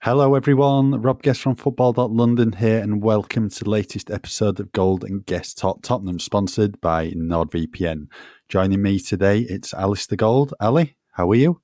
Hello, everyone. Rob Guest from Football.London here, and welcome to the latest episode of Gold and Guest Talk Tottenham, sponsored by NordVPN. Joining me today, it's Alasdair Gold. Ali, how are you?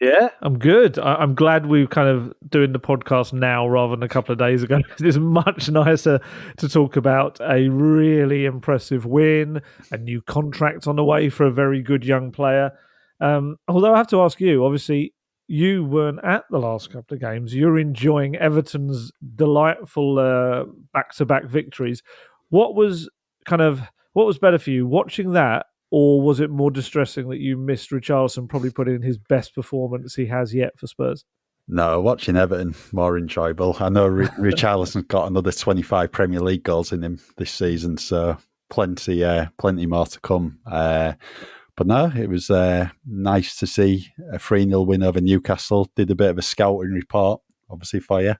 Yeah, I'm good. I- am glad we're kind of doing the podcast now rather than a couple of days ago. It's much nicer to talk about a really impressive win, a new contract on the way for a very good young player. Um, although I have to ask you, obviously, you weren't at the last couple of games. You're enjoying Everton's delightful back to back victories. What was kind of what was better for you, watching that, or was it more distressing that you missed Richarlison probably put in his best performance he has yet for Spurs? No, watching Everton more enjoyable. I know Richarlison's got another 25 Premier League goals in him this season, so plenty, uh, plenty more to come. Uh, but no, it was uh, nice to see a 3 0 win over Newcastle. Did a bit of a scouting report, obviously, for you.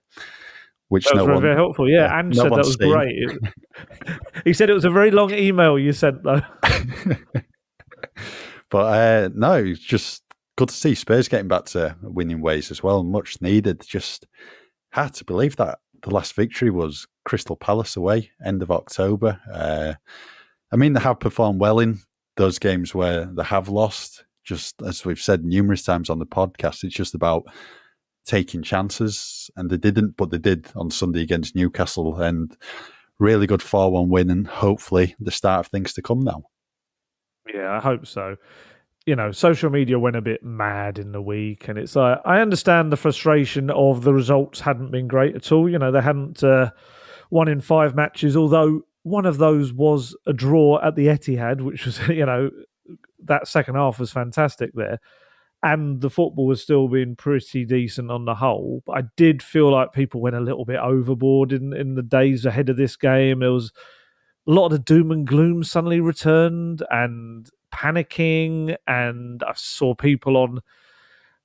Which that was no very, one, very helpful. Yeah, yeah and no said that was seen. great. he said it was a very long email you sent, though. but uh, no, it's just good to see Spurs getting back to winning ways as well. Much needed. Just had to believe that the last victory was Crystal Palace away, end of October. Uh, I mean, they have performed well in those games where they have lost, just as we've said numerous times on the podcast, it's just about taking chances, and they didn't, but they did on Sunday against Newcastle, and really good four-one win, and hopefully the start of things to come now. Yeah, I hope so. You know, social media went a bit mad in the week, and it's like I understand the frustration of the results hadn't been great at all. You know, they hadn't uh, won in five matches, although one of those was a draw at the Etihad, which was, you know, that second half was fantastic there. And the football was still being pretty decent on the whole. But I did feel like people went a little bit overboard in, in the days ahead of this game. There was a lot of the doom and gloom suddenly returned and panicking. And I saw people on,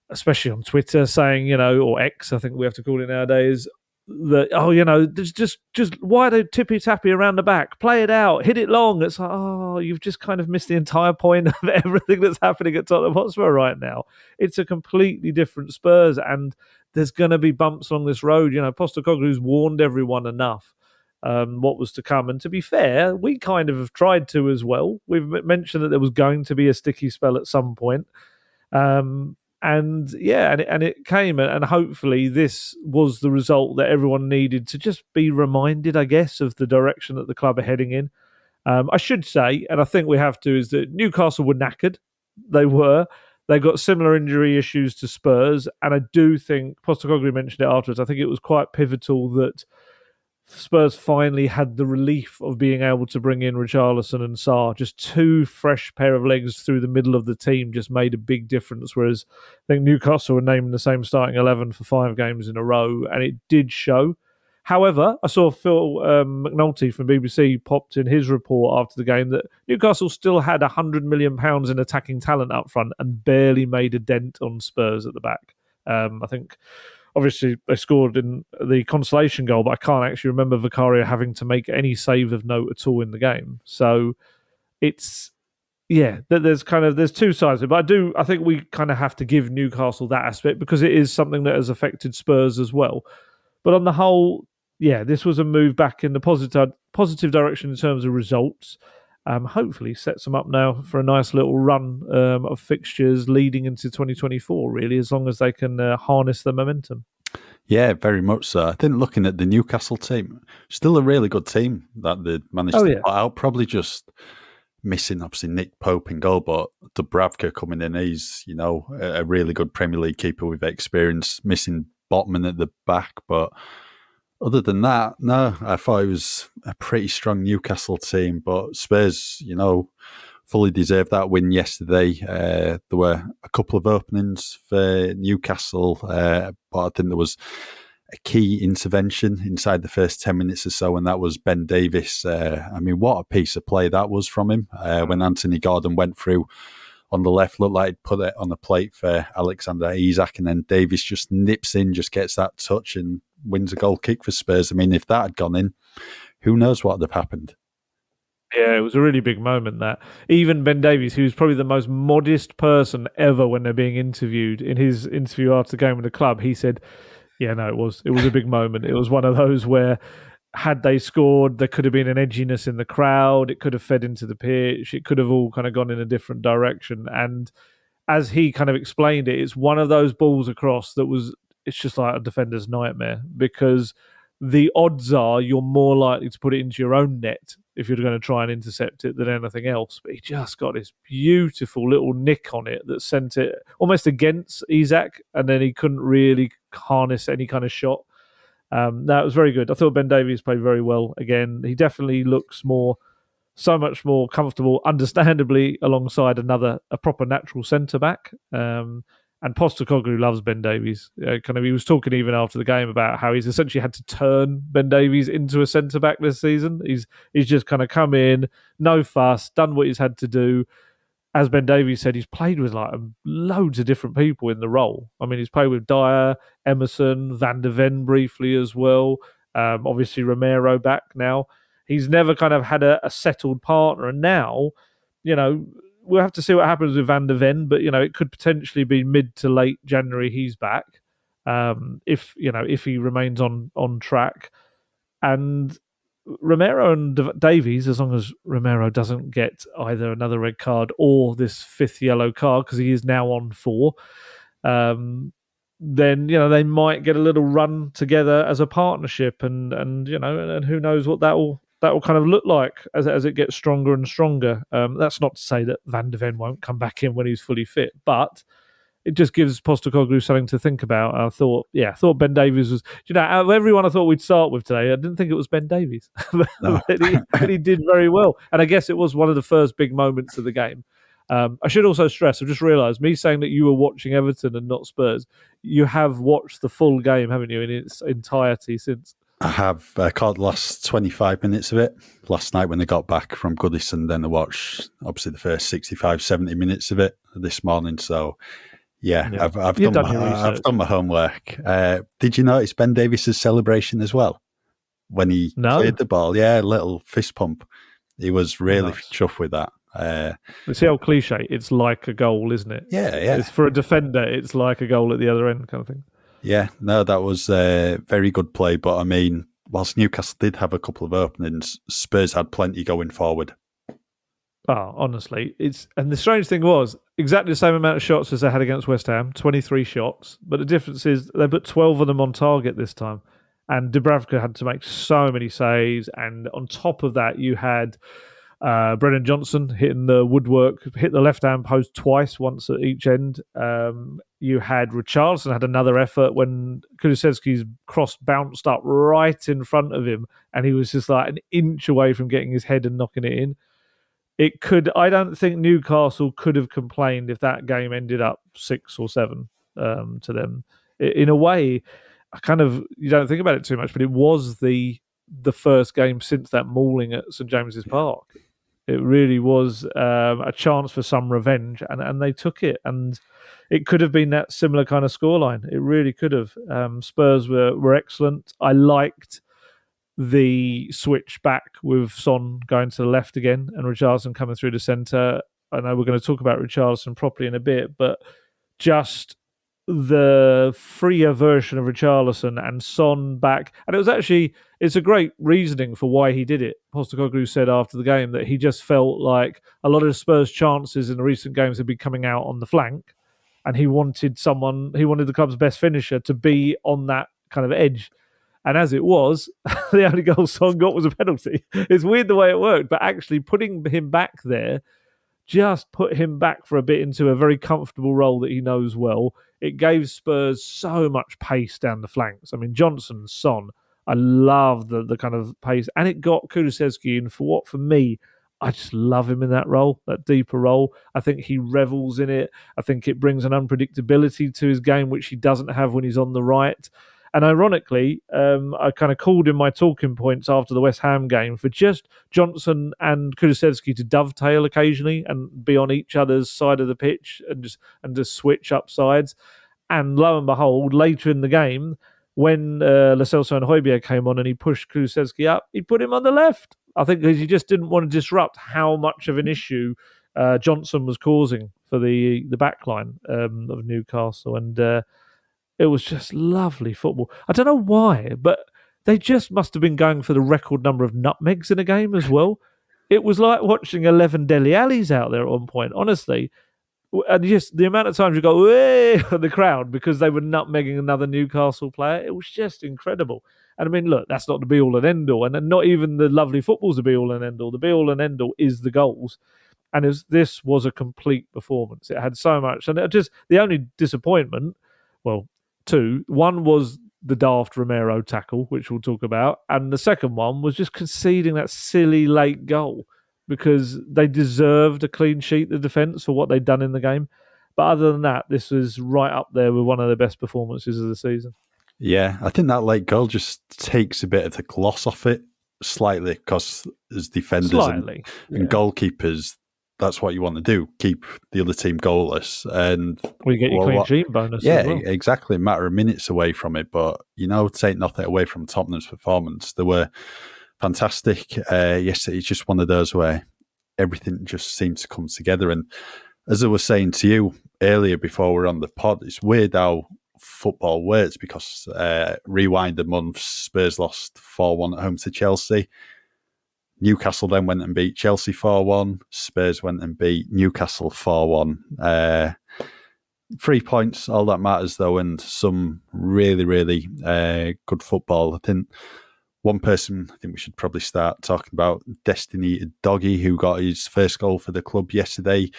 especially on Twitter, saying, you know, or X, I think we have to call it nowadays, that oh you know there's just just why they tippy tappy around the back? Play it out. Hit it long. It's like oh you've just kind of missed the entire point of everything that's happening at Tottenham Hotspur right now. It's a completely different Spurs and there's going to be bumps along this road. You know Postecoglou's warned everyone enough um, what was to come. And to be fair we kind of have tried to as well. We've mentioned that there was going to be a sticky spell at some point. Um, and yeah, and it, and it came, and hopefully this was the result that everyone needed to just be reminded, I guess, of the direction that the club are heading in. Um, I should say, and I think we have to, is that Newcastle were knackered. They were. They got similar injury issues to Spurs, and I do think Postecoglou mentioned it afterwards. I think it was quite pivotal that Spurs finally had the relief of being able to bring in Richarlison and Sarr. Just two fresh pair of legs through the middle of the team just made a big difference. Whereas I think Newcastle were named the same starting 11 for five games in a row, and it did show. However, I saw Phil um, McNulty from BBC popped in his report after the game that Newcastle still had £100 million in attacking talent up front and barely made a dent on Spurs at the back. Um, I think obviously they scored in the consolation goal, but I can't actually remember Vicario having to make any save of note at all in the game. So it's yeah, there's kind of there's two sides but I do I think we kind of have to give Newcastle that aspect because it is something that has affected Spurs as well. But on the whole, yeah, this was a move back in the positive positive direction in terms of results. Um, hopefully sets them up now for a nice little run um, of fixtures leading into 2024. Really, as long as they can uh, harness the momentum. Yeah, very much so. I think looking at the Newcastle team, still a really good team that they managed oh, to yeah. put out. Probably just missing obviously Nick Pope in goal, but Dubravka coming in, he's you know a really good Premier League keeper with experience. Missing Botman at the back, but other than that, no, I thought it was a pretty strong Newcastle team. But Spurs, you know, fully deserved that win yesterday. Uh, there were a couple of openings for Newcastle, uh, but I think there was a key intervention inside the first 10 minutes or so, and that was Ben Davies. Uh, I mean, what a piece of play that was from him uh, when Anthony Gordon went through on the left, looked like he'd put it on the plate for Alexander Isak, and then Davies just nips in, just gets that touch, and wins a goal kick for Spurs. I mean, if that had gone in, who knows what would have happened? Yeah, it was a really big moment that even Ben Davies, who's probably the most modest person ever when they're being interviewed, in his interview after the game with the club, he said, Yeah, no, it was it was a big moment. It was one of those where had they scored, there could have been an edginess in the crowd, it could have fed into the pitch, it could have all kind of gone in a different direction. And as he kind of explained it, it's one of those balls across that was it's just like a defender's nightmare because the odds are you're more likely to put it into your own net if you're going to try and intercept it than anything else. But he just got this beautiful little nick on it that sent it almost against Isak, and then he couldn't really harness any kind of shot. Um, that was very good. I thought Ben Davies played very well again. He definitely looks more, so much more comfortable, understandably, alongside another a proper natural centre back. Um, and Postecoglou loves Ben Davies. Uh, kind of, he was talking even after the game about how he's essentially had to turn Ben Davies into a centre back this season. He's he's just kind of come in, no fuss, done what he's had to do. As Ben Davies said, he's played with like loads of different people in the role. I mean, he's played with Dyer, Emerson, Van der Ven briefly as well. Um, obviously, Romero back now. He's never kind of had a, a settled partner, and now, you know, we'll have to see what happens with Van der Ven, but you know it could potentially be mid to late January he's back. Um, if you know if he remains on on track, and Romero and Davies, as long as Romero doesn't get either another red card or this fifth yellow card because he is now on four, um, then you know they might get a little run together as a partnership, and and you know and who knows what that will that will kind of look like as as it gets stronger and stronger. Um, that's not to say that Van der Ven won't come back in when he's fully fit, but it just gives Postecoglou something to think about. I thought, yeah, I thought Ben Davies was, you know, out of everyone I thought we'd start with today, I didn't think it was Ben Davies, but, he, but, he, did very well. And I guess it was one of the first big moments of the game. Um, I should also stress, I've just realised, me saying that you were watching Everton and not Spurs, you have watched the full game, haven't you, in its entirety since? I have uh, caught the last 25 minutes of it last night when they got back from Goodison. Then I watched obviously the first 65, 70 minutes of it this morning. So, yeah, yeah. I've, I've done, done, my, I've done my homework. Uh, did you notice Ben Davies's celebration as well when he no. cleared the ball? Yeah, little fist pump. He was really nice. chuffed with that. Uh, it's the old cliche. It's like a goal, isn't it? Yeah, yeah. It's for a defender. It's like a goal at the other end, kind of thing. Yeah, no, that was a very good play. But I mean, whilst Newcastle did have a couple of openings, Spurs had plenty going forward. Oh, honestly, it's and the strange thing was exactly the same amount of shots as they had against West Ham, twenty three shots. But the difference is they put twelve of them on target this time, and Dubravka had to make so many saves. And on top of that, you had uh, Brennan Johnson hitting the woodwork, hit the left hand post twice, once at each end. Um, you had Richarlison had another effort when Kulusevski's cross bounced up right in front of him, and he was just like an inch away from getting his head and knocking it in. It could, I don't think Newcastle could have complained if that game ended up six or seven um, to them. In a way, I kind of you don't think about it too much, but it was the the first game since that mauling at St James's Park it really was um, a chance for some revenge, and, and they took it. And it could have been that similar kind of scoreline. It really could have. Um, Spurs were, were excellent. I liked the switch back with Son going to the left again and Richarlison coming through the centre. I know we're going to talk about Richarlison properly in a bit, but just the freer version of Richarlison and Son back. And it was actually, it's a great reasoning for why he did it. Postecoglou said after the game that he just felt like a lot of Spurs' chances in the recent games had been coming out on the flank. And he wanted someone, he wanted the club's best finisher to be on that kind of edge. And as it was, the only goal Son got was a penalty. It's weird the way it worked, but actually putting him back there just put him back for a bit into a very comfortable role that he knows well. It gave Spurs so much pace down the flanks. I mean, Johnson, Son, I love the, the kind of pace. And it got Kulusevski in for what, for me, I just love him in that role, that deeper role. I think he revels in it. I think it brings an unpredictability to his game, which he doesn't have when he's on the right. And ironically, um, I kind of called in my talking points after the West Ham game for just Johnson and Kulusevski to dovetail occasionally and be on each other's side of the pitch and just and just switch up sides. And lo and behold, later in the game, when uh, Lo Celso and Højbjerg came on and he pushed Kulusevski up, he put him on the left. I think because he just didn't want to disrupt how much of an issue uh, Johnson was causing for the the backline um, of Newcastle. And uh, it was just lovely football. I don't know why, but they just must have been going for the record number of nutmegs in a game as well. It was like watching 11 Dele Allis out there at one point, honestly. And just the amount of times you go, way the crowd because they were nutmegging another Newcastle player, it was just incredible. And I mean, look, that's not the be all and end all. And not even the lovely football's the be all and end all. The be all and end all is the goals. And was, this was a complete performance. It had so much. And just, the only disappointment, well, two. One was the daft Romero tackle, which we'll talk about, and the second one was just conceding that silly late goal because they deserved a clean sheet, the defence, for what they'd done in the game. But other than that, this was right up there with one of the best performances of the season. Yeah, I think that late goal just takes a bit of the gloss off it slightly because as defenders slightly, and, yeah. and goalkeepers, that's what you want to do: keep the other team goalless, and we get your well, clean sheet bonus. Yeah, well. exactly. Matter of minutes away from it, but you know, take nothing away from Tottenham's performance. They were fantastic uh, yesterday. It's just one of those where everything just seems to come together. And as I was saying to you earlier before we're on the pod, it's weird how football works because uh, rewind the month, Spurs lost four one at home to Chelsea Newcastle then went and beat Chelsea 4 1. Spurs went and beat Newcastle 4 1. Uh, three points, all that matters though, and some really, really uh, good football. I think one person I think we should probably start talking about Destiny Udogie, who got his first goal for the club yesterday.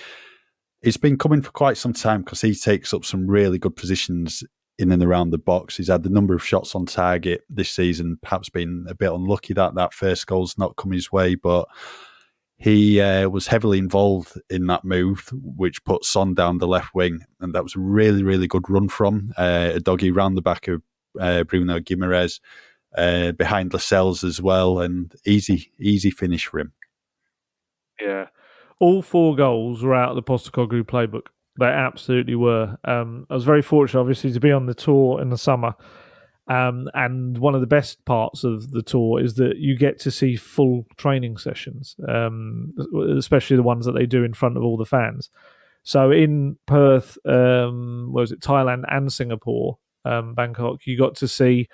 It's been coming for quite some time because he takes up some really good positions in and around the box. He's had the number of shots on target this season, perhaps been a bit unlucky that that first goal's not come his way, but he uh, was heavily involved in that move, which put Son down the left wing, and that was a really, really good run from uh, Udogie round the back of uh, Bruno Guimaraes, uh, behind Lascelles as well, and easy, easy finish for him. Yeah, all four goals were out of the Postecoglou playbook. They absolutely were. Um, I was very fortunate, obviously, to be on the tour in the summer. Um, and one of the best parts of the tour is that you get to see full training sessions, um, especially the ones that they do in front of all the fans. So in Perth, um, was it Thailand and Singapore, um, Bangkok, you got to see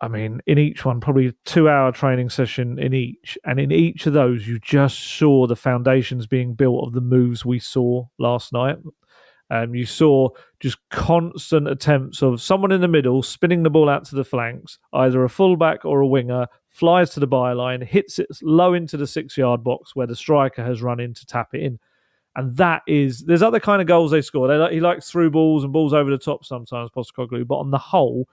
I mean, in each one, probably a two hour training session in each. And in each of those, you just saw the foundations being built of the moves we saw last night. Um, you saw just constant attempts of someone in the middle spinning the ball out to the flanks, either a fullback or a winger, flies to the byline, hits it low into the six yard box where the striker has run in to tap it in. And that is, there's other kind of goals they score. They, he likes through balls and balls over the top sometimes, Postecoglou, but on the whole,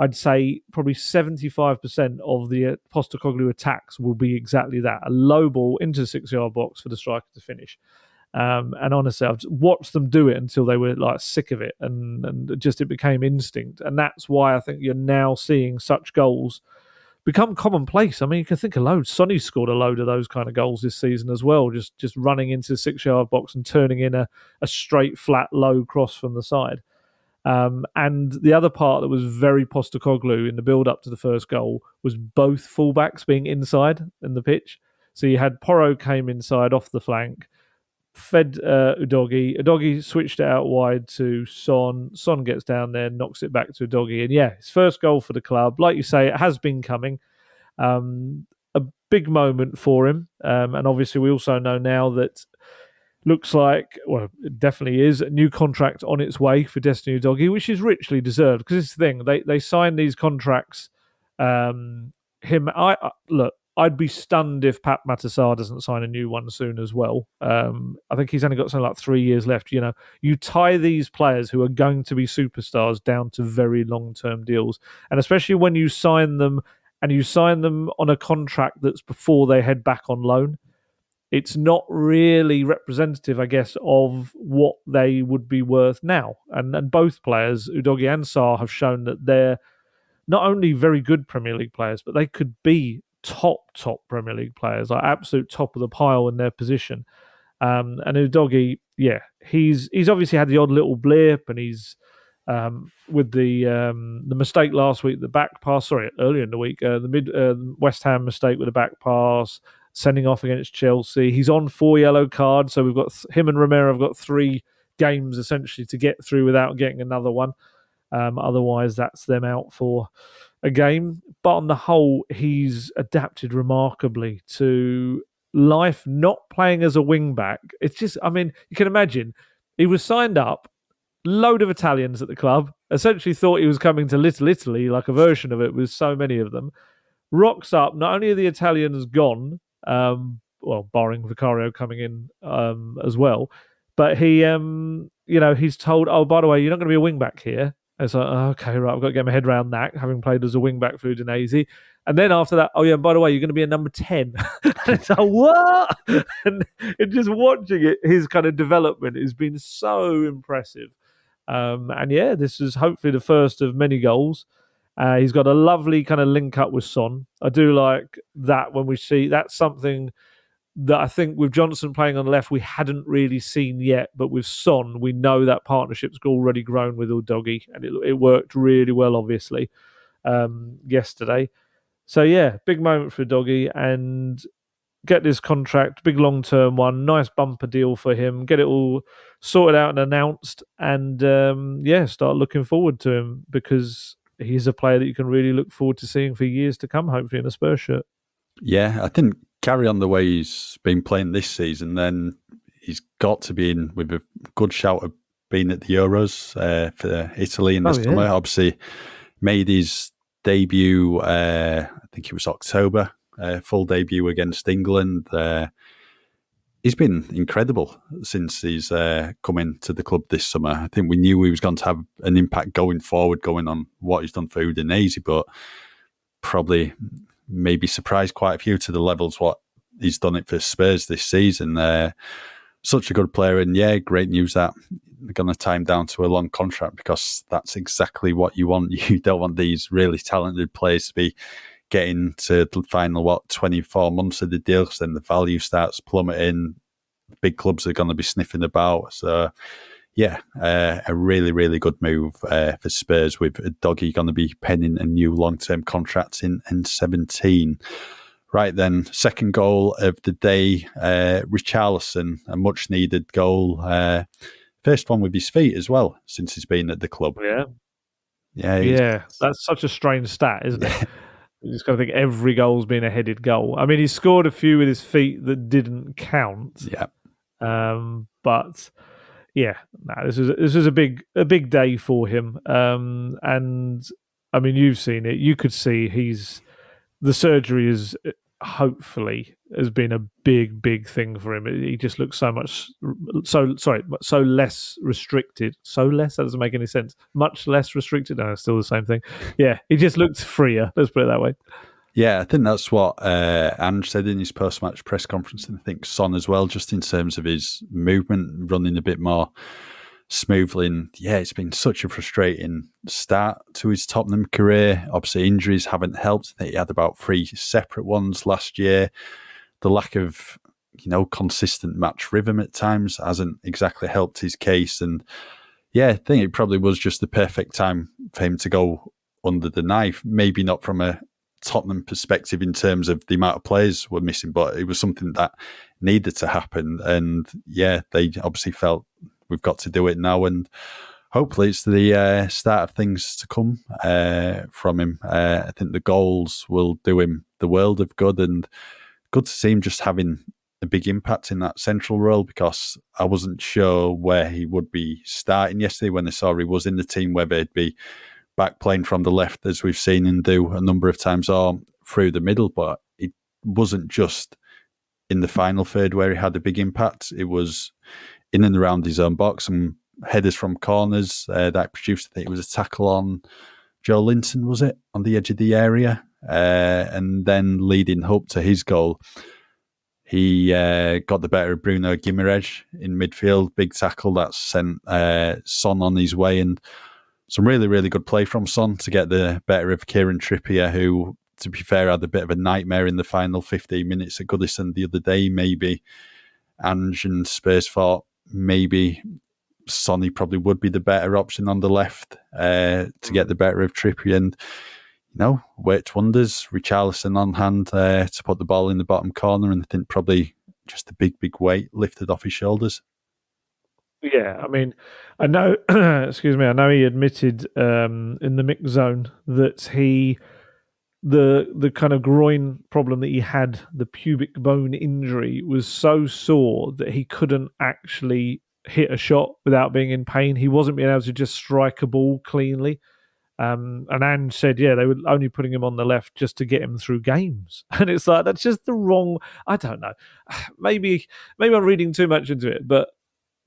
I'd say probably 75% of the uh, Postecoglou attacks will be exactly that a low ball into the six yard box for the striker to finish. Um, and honestly, I've watched them do it until they were like sick of it, and and just it became instinct, and that's why I think you're now seeing such goals become commonplace. I mean, you can think of loads. Sonny scored a load of those kind of goals this season as well, just just running into the six yard box and turning in a, a straight, flat, low cross from the side. Um, and the other part that was very Postecoglou in the build up to the first goal was both fullbacks being inside in the pitch. So you had Porro came inside off the flank, fed uh, Udogie. Udogie switched it out wide to Son. Son gets down there, knocks it back to Udogie. And yeah, his first goal for the club. Like you say, it has been coming. Um, a big moment for him. Um, and obviously, we also know now that looks like, well, it definitely is a new contract on its way for Destiny Udogie, which is richly deserved. Because it's the thing, they, they sign these contracts. Um, him, I, look, I'd be stunned if Pape Matar Sarr doesn't sign a new one soon as well. Um, I think he's only got something like three years left. You know, you tie these players who are going to be superstars down to very long term deals, and especially when you sign them and you sign them on a contract that's before they head back on loan. It's not really representative, I guess, of what they would be worth now. And and both players, Udogie and Sarr, have shown that they're not only very good Premier League players, but they could be top top Premier League players, like absolute top of the pile in their position. Um, and Udogie, yeah, he's he's obviously had the odd little blip, and he's um, with the um, the mistake last week, the back pass. Sorry, earlier in the week, uh, the mid uh, West Ham mistake with the back pass, sending off against Chelsea. He's on four yellow cards, so we've got th- him and Romero have got three games essentially to get through without getting another one. Um, otherwise, that's them out for a game. But on the whole, he's adapted remarkably to life not playing as a wing back. It's just, I mean, you can imagine he was signed up, load of Italians at the club, essentially thought he was coming to Little Italy, like a version of it with so many of them. Rocks up, not only are the Italians gone, um, well, barring Vicario coming in um, as well, but he, um, you know, he's told, oh, by the way, you're not going to be a wing back here. It's like, oh, okay, right, I've got to get my head around that, having played as a wing back for Udinese. And then after that, oh yeah, by the way, you're going to be a number 10. and it's like, what? and, and just watching it, his kind of development has been so impressive. Um, and yeah, this is hopefully the first of many goals. Uh, he's got a lovely kind of link up with Son. I do like that when we see that's something that I think with Johnson playing on the left, we hadn't really seen yet. But with Son, we know that partnership's already grown with Udogie, and it, it worked really well, obviously, um, yesterday. So, yeah, big moment for Doggy and get this contract, big long term one, nice bumper deal for him, get it all sorted out and announced, and um, yeah, start looking forward to him because he's a player that you can really look forward to seeing for years to come, hopefully, in a Spurs shirt. Yeah, I think carry on the way he's been playing this season, then he's got to be in with a good shout of being at the Euros uh, for Italy in the oh, summer. Yeah. Obviously, made his debut. Uh, I think it was October. Uh, full debut against England. He's been incredible since he's uh, come into the club this summer. I think we knew he was going to have an impact going forward, going on what he's done for Udinese, but probably maybe surprised quite a few to the levels what he's done it for Spurs this season. Uh, such a good player, and yeah, great news that they're going to tie him down to a long contract because that's exactly what you want. You don't want these really talented players to be getting to the final what 24 months of the deal because then the value starts plummeting. Big clubs are going to be sniffing about. So yeah, uh, a really, really good move uh, for Spurs with a Doggy going to be penning a new long term contract in N17. Right then, second goal of the day, uh, Richarlison, a much needed goal. Uh, first one with his feet as well since he's been at the club. Yeah. Yeah. Yeah. That's such a strange stat, isn't it? You just got to think every goal's been a headed goal. I mean, he scored a few with his feet that didn't count. Yeah. Um, but yeah, no, this is this is a big a big day for him. Um, and I mean, you've seen it. You could see he's the surgery is hopefully has been a big big thing for him. He just looks so much so sorry so less restricted. So less that doesn't make any sense. Much less restricted. No, still the same thing. Yeah, he just looks freer. Let's put it that way. Yeah, I think that's what uh, said in his post match press conference, and I think Son as well, just in terms of his movement, running a bit more smoothly. And yeah, it's been such a frustrating start to his Tottenham career. Obviously, injuries haven't helped. He had about three separate ones last year. The lack of you know consistent match rhythm at times hasn't exactly helped his case. And yeah, I think it probably was just the perfect time for him to go under the knife. Maybe not from a Tottenham perspective in terms of the amount of players we're missing, but it was something that needed to happen. And yeah, they obviously felt we've got to do it now. And hopefully it's the uh, start of things to come uh, from him. Uh, I think the goals will do him the world of good and good to see him just having a big impact in that central role because I wasn't sure where he would be starting yesterday when I saw he was in the team, whether he'd be back playing from the left as we've seen him do a number of times or through the middle. But it wasn't just in the final third where he had a big impact. It was in and around his own box and headers from corners uh, that produced. I think it was a tackle on Joelinton, was it, on the edge of the area? Uh, and then leading up to his goal he uh, got the better of Bruno Guimaraes in midfield. Big tackle that sent uh, Son on his way, and some really, really good play from Son to get the better of Kieran Trippier, who, to be fair, had a bit of a nightmare in the final 15 minutes at Goodison the other day. Maybe Ange and Spurs thought maybe Sonny probably would be the better option on the left uh, to get the better of Trippier. And you know, worked wonders. Richarlison on hand uh, to put the ball in the bottom corner, and I think probably just a big, big weight lifted off his shoulders. Yeah, I mean, I know. excuse me. I know he admitted um, in the mix zone that he the the kind of groin problem that he had, the pubic bone injury, was so sore that he couldn't actually hit a shot without being in pain. He wasn't being able to just strike a ball cleanly. Um, and Ange said, yeah, they were only putting him on the left just to get him through games. And it's like that's just the wrong. I don't know. Maybe maybe I'm reading too much into it, but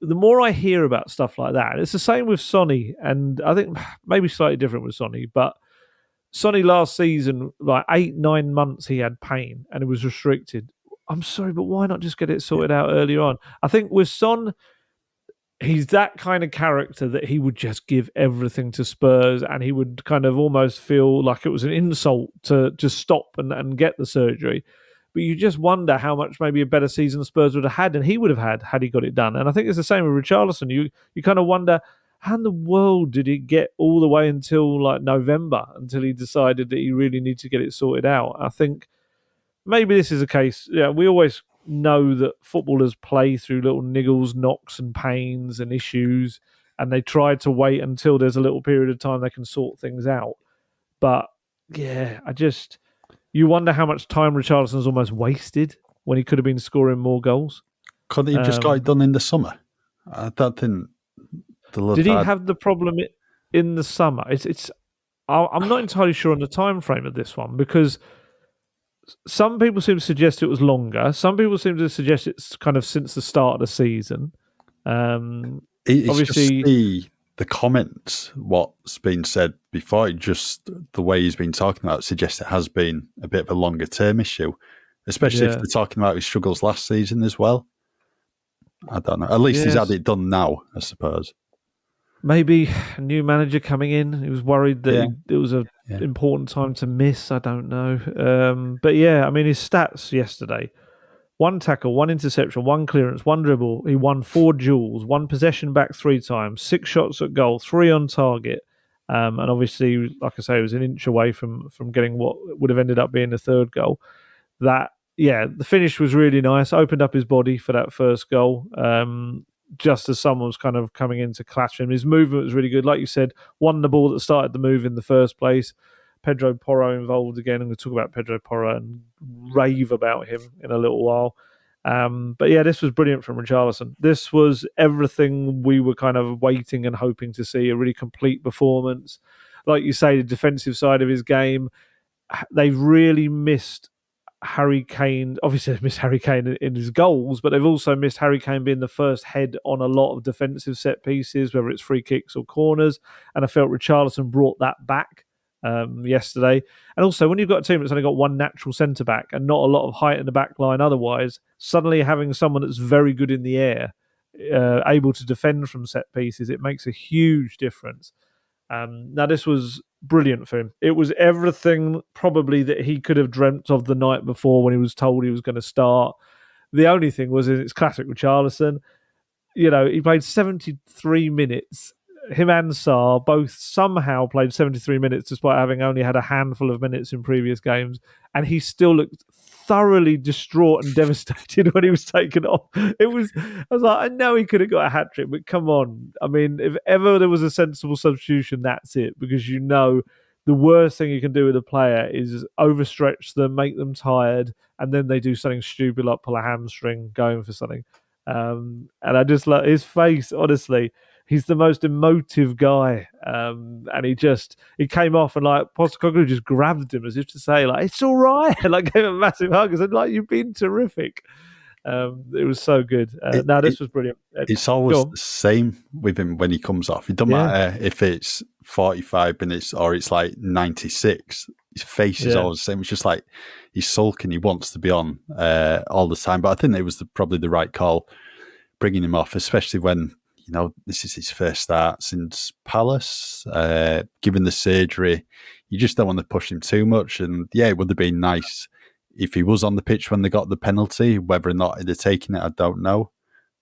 the more I hear about stuff like that, it's the same with Sonny, and I think maybe slightly different with Sonny, but Sonny last season, like eight nine months, he had pain and it was restricted. I'm sorry, but why not just get it sorted out earlier on? I think with Son, he's that kind of character that he would just give everything to Spurs and he would kind of almost feel like it was an insult to just stop and, and get the surgery. But you just wonder how much maybe a better season Spurs would have had and he would have had had he got it done. And I think it's the same with Richarlison. You you kind of wonder how in the world did he get all the way until like November until he decided that he really needs to get it sorted out. I think maybe this is a case. Yeah, we always know that footballers play through little niggles, knocks, and pains and issues, and they try to wait until there's a little period of time they can sort things out. But yeah, I just you wonder how much time Richarlison's almost wasted when he could have been scoring more goals. Couldn't he um, just got um, it done in the summer? I don't think. Did he have the problem in the summer? It's it's. I'm not entirely sure on the time frame of this one because some people seem to suggest it was longer. Some people seem to suggest it's kind of since the start of the season. Um, it's obviously, the, the comments, what's been said before, just the way he's been talking about, it suggests it has been a bit of a longer term issue, especially yeah. if they're talking about his struggles last season as well. I don't know. At least yes. he's had it done now, I suppose maybe a new manager coming in. He was worried that yeah. it was an yeah. important time to miss. I don't know. Um, but yeah, I mean, his stats yesterday one tackle, one interception, one clearance, one dribble. He won four duels, one possession back three times, six shots at goal, three on target. Um, and obviously, like I say, he was an inch away from from getting what would have ended up being the third goal. That yeah, the finish was really nice. Opened up his body for that first goal. Um, just as someone was kind of coming in to clash him. His movement was really good. Like you said, won the ball that started the move in the first place. Pedro Porro involved again. I'm going to talk about Pedro Porro and rave about him in a little while. Um, but yeah, this was brilliant from Richarlison. This was everything we were kind of waiting and hoping to see a really complete performance. Like you say, the defensive side of his game, they've really missed Harry Kane, obviously, missed Harry Kane in, in, his goals, but they've also missed Harry Kane being the first head on a lot of defensive set pieces, whether it's free kicks or corners. And I felt Richarlison brought that back um, yesterday. And also, when you've got a team that's only got one natural centre back and not a lot of height in the back line otherwise, suddenly having someone that's very good in the air, uh, able to defend from set pieces, it makes a huge difference. Um, now, this was brilliant for him. It was everything probably that he could have dreamt of the night before when he was told he was going to start. The only thing was, it's classic Richarlison. You know, he played 73 minutes him and Sarr both somehow played 73 minutes despite having only had a handful of minutes in previous games, and he still looked thoroughly distraught and devastated when he was taken off. It was, I was like, I know he could have got a hat trick, but come on. I mean, if ever there was a sensible substitution, that's it, because you know the worst thing you can do with a player is overstretch them, make them tired, and then they do something stupid like pull a hamstring, going for something. Um, and I just like his face, honestly he's the most emotive guy. Um, and he just he came off and like Postecoglou just grabbed him as if to say like it's all right, and like gave him a massive hug and said like you've been terrific. Um, it was so good. Uh, now this it, was brilliant. Uh, it's always the same with him when he comes off. It doesn't yeah. matter if it's forty-five minutes or it's like ninety-six. His face is yeah. always the same. It's just like he's sulking. He wants to be on uh, all the time. But I think it was the, probably the right call bringing him off, especially when you know, this is his first start since Palace. Uh, given the surgery, you just don't want to push him too much. And yeah, it would have been nice if he was on the pitch when they got the penalty. Whether or not they're taking it, I don't know.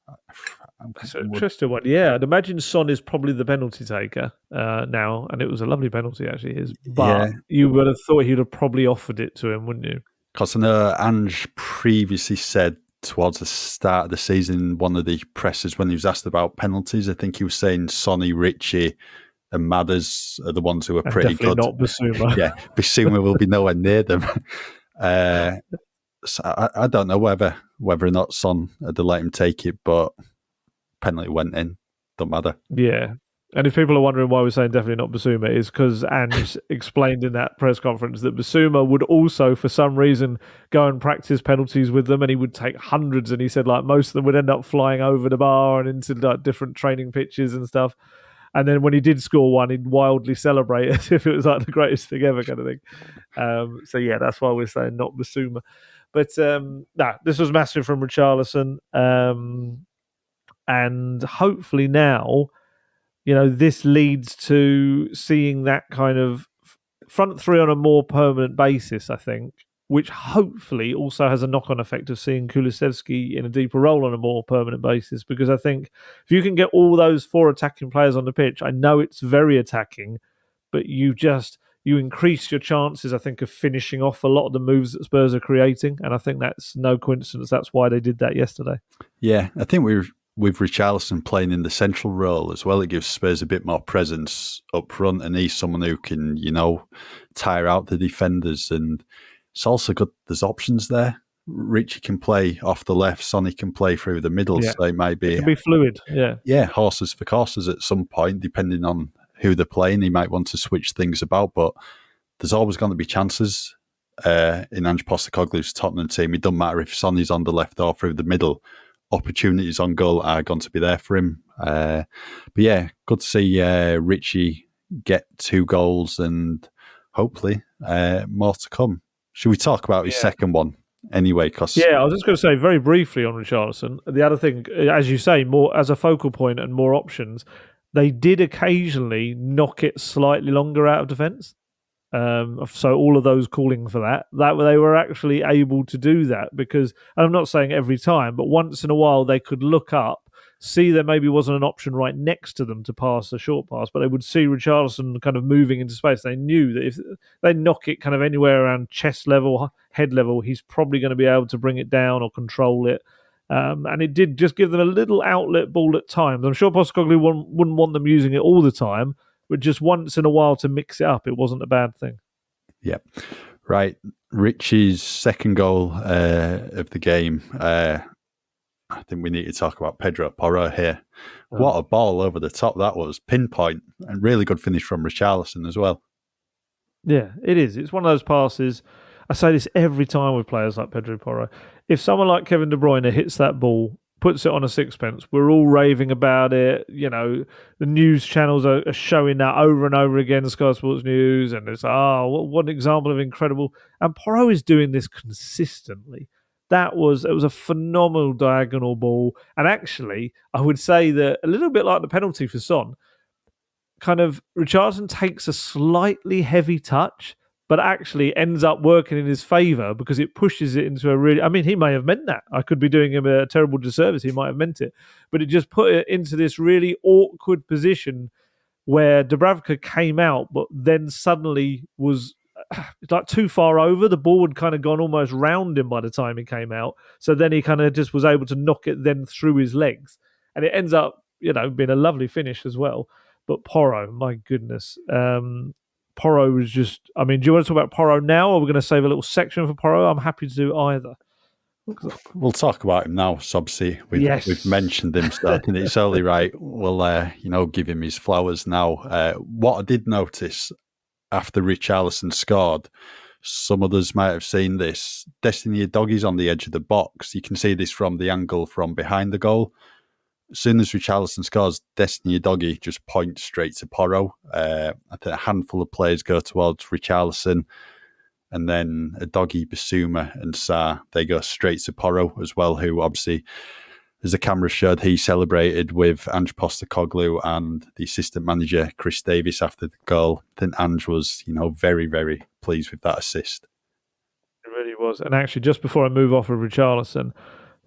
That's an interesting one. Yeah, I'd imagine Son is probably the penalty taker uh, now, and it was a lovely penalty actually. His, but yeah. you would have thought he'd have probably offered it to him, wouldn't you? Because I know Ange previously said towards the start of the season, one of the pressers when he was asked about penalties, I think he was saying Sonny, Ritchie, and Madders are the ones who are pretty good. Not Bissouma. yeah, Bissouma will be nowhere near them. Uh, so I, I, don't know whether whether or not Son had to let him take it, but penalty went in. Don't matter. Yeah, and if people are wondering why we're saying definitely not Bissouma, is because Ange explained in that press conference that Bissouma would also, for some reason, go and practice penalties with them, and he would take hundreds. And he said like most of them would end up flying over the bar and into like different training pitches and stuff. And then when he did score one, he'd wildly celebrate as if it was like the greatest thing ever, kind of thing. Um, so yeah, that's why we're saying not Bissouma. But um, nah, this was massive from Richarlison, um, and hopefully now you know, this leads to seeing that kind of front three on a more permanent basis, I think, which hopefully also has a knock on effect of seeing Kulusevski in a deeper role on a more permanent basis. Because I think if you can get all those four attacking players on the pitch, I know it's very attacking, but you just you increase your chances, I think, of finishing off a lot of the moves that Spurs are creating. And I think that's no coincidence. That's why they did that yesterday. Yeah, I think we with Richarlison playing in the central role as well, it gives Spurs a bit more presence up front, and he's someone who can, you know, tire out the defenders. And it's also good. There's options there. Richie can play off the left, Sonny can play through the middle, yeah. so it might be it be fluid. Yeah, yeah, horses for courses at some point, depending on who they're playing. He might want to switch things about, but there's always going to be chances uh, in Ange Postecoglou's Tottenham team. It doesn't matter if Sonny's on the left or through the middle opportunities on goal are going to be there for him. Uh, but yeah, good to see uh, Richie get two goals and hopefully uh, more to come. Should we talk about his yeah. second one anyway? Cause yeah, I was just going to say very briefly on Richarlison. The other thing, as you say, more as a focal point and more options. They did occasionally knock it slightly longer out of defence. Um, so all of those calling for that, that they were actually able to do that because I'm not saying every time, but once in a while they could look up, see there maybe wasn't an option right next to them to pass a short pass, but they would see Richarlison kind of moving into space. They knew that if they knock it kind of anywhere around chest level, head level, he's probably going to be able to bring it down or control it. Um, and it did just give them a little outlet ball at times. I'm sure Postecoglou wouldn't want them using it all the time, but just once in a while to mix it up, it wasn't a bad thing. Yeah. Right. Richie's second goal uh, of the game. Uh, I think we need to talk about Pedro Porro here. Oh. What a ball over the top that was. Pinpoint and really good finish from Richarlison as well. Yeah, it is. It's one of those passes. I say this every time with players like Pedro Porro. If someone like Kevin De Bruyne hits that ball puts it on a sixpence. We're all raving about it. You know, the news channels are, are showing that over and over again. Sky Sports News, and it's ah, oh, what, what, an example of incredible. And Porro is doing this consistently. That was it was a phenomenal diagonal ball, and actually, I would say that a little bit like the penalty for Son. Kind of Richarlison takes a slightly heavy touch, but actually ends up working in his favor because it pushes it into a really. I mean, he may have meant that. I could be doing him a terrible disservice. He might have meant it, but it just put it into this really awkward position where Dubravka came out, but then suddenly was like too far over. The ball had kind of gone almost round him by the time he came out. So then he kind of just was able to knock it then through his legs. And it ends up, you know, being a lovely finish as well. But Porro, my goodness. Um, Porro was just, I mean, do you want to talk about Porro now or we're going to save a little section for Porro? I'm happy to do either. We'll talk about him now. So obviously, we've, yes. we've mentioned him, think it's only right. We'll, uh, you know, give him his flowers now. Uh, what I did notice after Richarlison scored, some others might have seen this. Destiny Udogie's on the edge of the box. You can see this from the angle from behind the goal. Soon as Richarlison scores, Destiny Udogie just points straight to Porro. Uh, I think a handful of players go towards Richarlison and then Udogie Bissouma and Sarr they go straight to Porro as well, who obviously, as the camera showed, he celebrated with Ange Postecoglou and the assistant manager Chris Davies after the goal. I think Ange was, you know, very very pleased with that assist. It really was, and actually, just before I move off of Richarlison,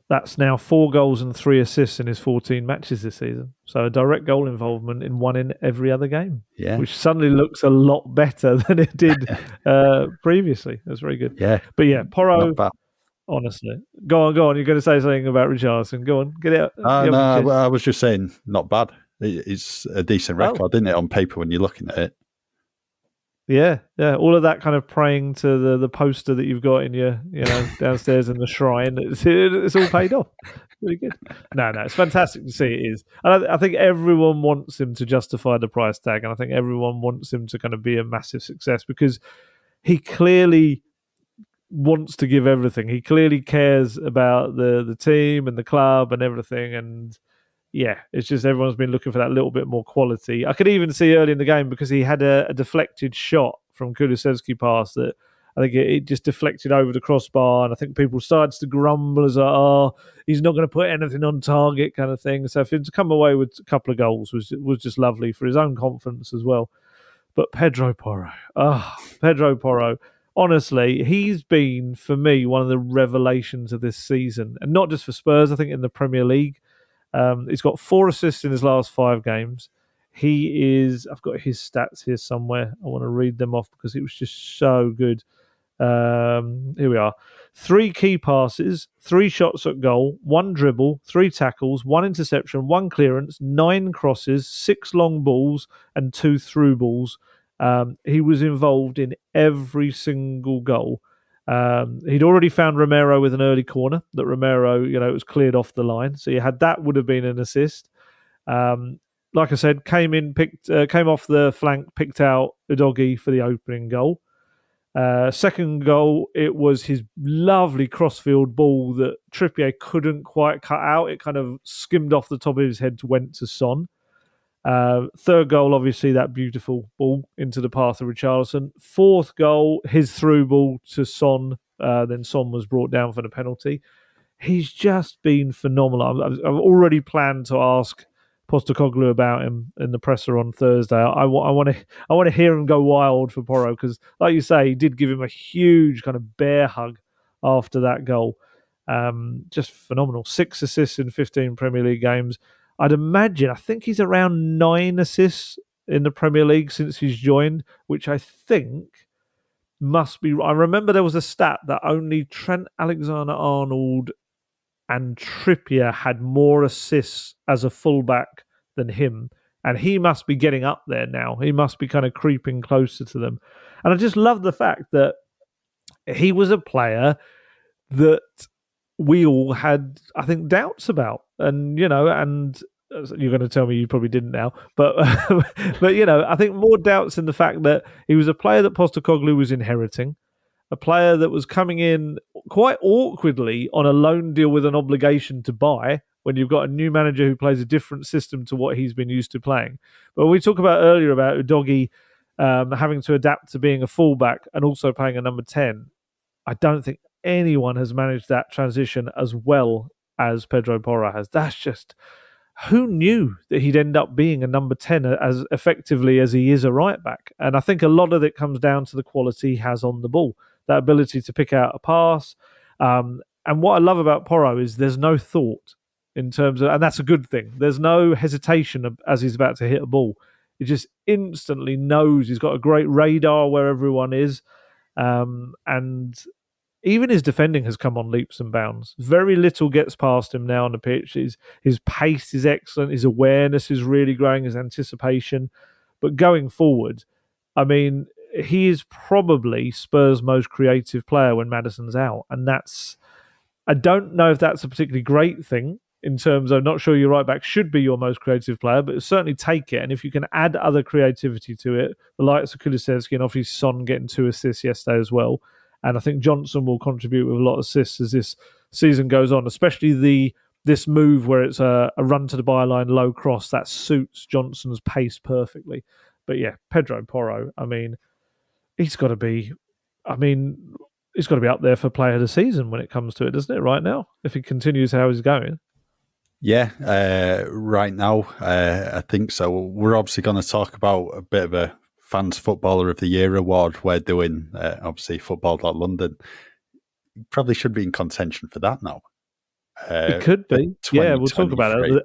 that's now four goals and three assists in his 14 matches this season. So a direct goal involvement in one in every other game, yeah. which suddenly looks a lot better than it did uh, previously. That's very good. Yeah. But yeah, Porro, honestly. Go on, go on. You're going to say something about Richarlison. Go on, get it out. Uh, no, I was just saying, not bad. It's a decent oh. record, oh. isn't it, on paper when you're looking at it? Yeah, yeah, all of that kind of praying to the the poster that you've got in your you know downstairs in the shrine. It's, it's all paid off. Really good. No, no, it's fantastic to see. It is, and I, I, think everyone wants him to justify the price tag, and I think everyone wants him to kind of be a massive success because he clearly wants to give everything. He clearly cares about the the team and the club and everything, and yeah, it's just everyone's been looking for that little bit more quality. I could even see early in the game because he had a, a deflected shot from Kulusevski pass that I think it, it, just deflected over the crossbar, and I think people started to grumble as, like, oh, he's not going to put anything on target, kind of thing. So for him to come away with a couple of goals was was just lovely for his own confidence as well. But Pedro Porro, ah, oh, Pedro Porro, honestly, he's been for me one of the revelations of this season, and not just for Spurs. I think in the Premier League. Um, he's got four assists in his last five games. He is, I've got his stats here somewhere. I want to read them off because it was just so good. Um, here we are. Three key passes, three shots at goal, one dribble, three tackles, one interception, one clearance, nine crosses, six long balls, and two through balls. Um, he was involved in every single goal. Um, he'd already found Romero with an early corner that Romero, you know, it was cleared off the line. So you had that would have been an assist. Um, like I said, came in, picked, uh, came off the flank, picked out Udogie for the opening goal. Uh, second goal, it was his lovely crossfield ball that Trippier couldn't quite cut out. It kind of skimmed off the top of his head, went to Son. Uh, third goal, obviously, that beautiful ball into the path of Richarlison. Fourth goal, his through ball to Son. Uh, then Son was brought down for the penalty. He's just been phenomenal. I've, I've already planned to ask Postecoglou about him in the presser on Thursday. I, want to I want to hear him go wild for Porro because, like you say, he did give him a huge kind of bear hug after that goal. Um, just phenomenal. Six assists in 15 Premier League games. I'd imagine, I think he's around nine assists in the Premier League since he's joined, which I think must be. I remember there was a stat that only Trent Alexander Arnold and Trippier had more assists as a fullback than him. And he must be getting up there now. He must be kind of creeping closer to them. And I just love the fact that he was a player that we all had, I think, doubts about, and you know, and uh, you're going to tell me you probably didn't now, but but you know, I think more doubts in the fact that he was a player that Postecoglou was inheriting, a player that was coming in quite awkwardly on a loan deal with an obligation to buy when you've got a new manager who plays a different system to what he's been used to playing. But we talked about earlier about Udogie um, having to adapt to being a fullback and also playing a number ten. I don't think anyone has managed that transition as well as Pedro Porro has. That's just who knew that he'd end up being a number 10 as effectively as he is a right back. And I think a lot of it comes down to the quality he has on the ball, that ability to pick out a pass. Um, and what I love about Porro is there's no thought in terms of, and that's a good thing. There's no hesitation as he's about to hit a ball. He just instantly knows he's got a great radar where everyone is. Um, and even his defending has come on leaps and bounds. Very little gets past him now on the pitch. His, his pace is excellent. His awareness is really growing, his anticipation. But going forward, I mean, he is probably Spurs' most creative player when Maddison's out. And that's, I don't know if that's a particularly great thing in terms of not sure your right back should be your most creative player, but certainly take it. And if you can add other creativity to it, the likes of Kulusevski and obviously Son getting two assists yesterday as well. And I think Johnson will contribute with a lot of assists as this season goes on, especially the this move where it's a, a run to the byline, low cross that suits Johnson's pace perfectly. But yeah, Pedro Porro, I mean, he's got to be. I mean, he's got to be up there for player of the season when it comes to it, doesn't it? Right now, if he continues how he's going. Yeah, uh, right now, uh, I think so. We're obviously going to talk about a bit of a fans footballer of the year award we're doing. Uh, obviously, football London probably should be in contention for that now. it could be. Yeah, we'll talk about it.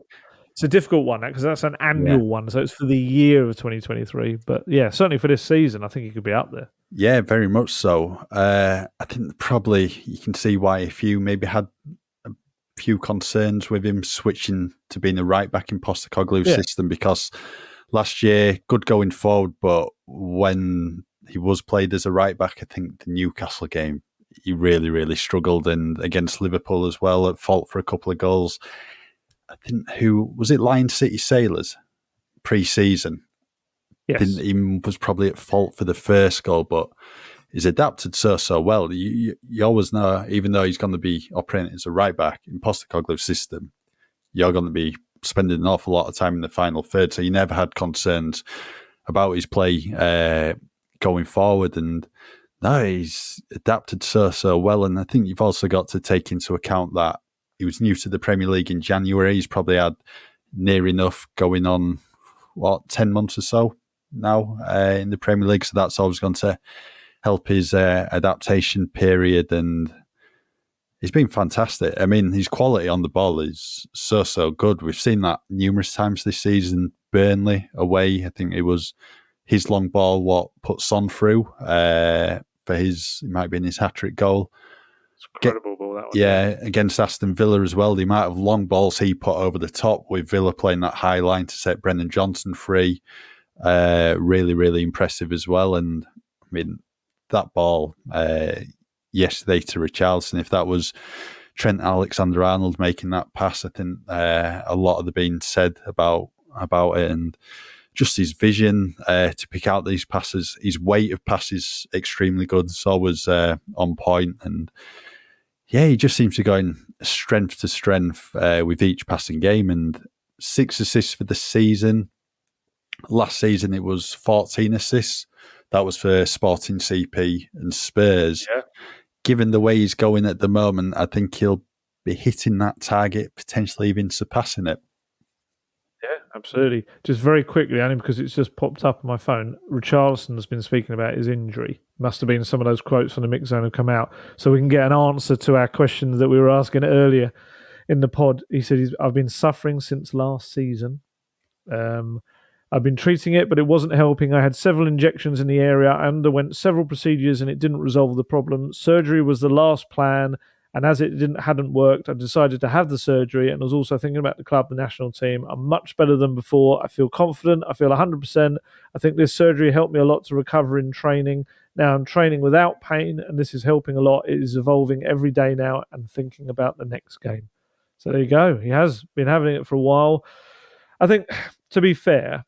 It's a difficult one because that's an annual yeah. one, so it's for the year of 2023. But yeah, certainly for this season, I think he could be up there. Yeah, very much so. Uh, I think probably you can see why if you maybe had a few concerns with him switching to being a right back in Postecoglou's yeah. system because last year good going forward, but when he was played as a right back, I think the Newcastle game he really really struggled and against Liverpool as well at fault for a couple of goals. I think who was it? Lion City Sailors pre-season. Yes. Didn't, he was probably at fault for the first goal, but he's adapted so so well. You, you, you always know, even though he's going to be operating as a right back in Postecoglou's system, you're going to be spending an awful lot of time in the final third. So you never had concerns about his play uh, going forward, and now he's adapted so so well. And I think you've also got to take into account that he was new to the Premier League in January. He's probably had near enough going on what ten months or so now uh, in the Premier League, so that's always going to help his uh, adaptation period and he's been fantastic. I mean, his quality on the ball is so so good. We've seen that numerous times this season. Burnley away, I think it was his long ball what put Son through uh, for his it might be in his hat trick goal. Incredible Get, ball that one. Yeah, against Aston Villa as well. The amount of long balls he put over the top with Villa playing that high line to set Brennan Johnson free. Uh, really, really impressive as well. And I mean, that ball uh, yesterday to Richarlison, if that was Trent Alexander Arnold making that pass, I think uh, a lot of the being said about about it and just his vision uh, to pick out these passes, his weight of passes extremely good. So always uh, on point, and yeah, he just seems to go in strength to strength uh, with each passing game. And six assists for the season. Last season it was fourteen assists. That was for Sporting CP and Spurs. Yeah. Given the way he's going at the moment, I think he'll be hitting that target, potentially even surpassing it. Yeah, absolutely. Just very quickly, only because it's just popped up on my phone. Richarlison has been speaking about his injury. Must have been some of those quotes from the mix zone have come out, so we can get an answer to our questions that we were asking earlier in the pod. He said, "I've been suffering since last season. Um, I've been treating it, but it wasn't helping. I had several injections in the area. I underwent several procedures, and it didn't resolve the problem. Surgery was the last plan, and as it didn't hadn't worked, I decided to have the surgery. And was also thinking about the club, the national team. I'm much better than before. I feel confident. I feel 100%. I think this surgery helped me a lot to recover in training. Now I'm training without pain, and this is helping a lot. It is evolving every day now, and thinking about the next game. So there you go. He has been having it for a while. I think, to be fair,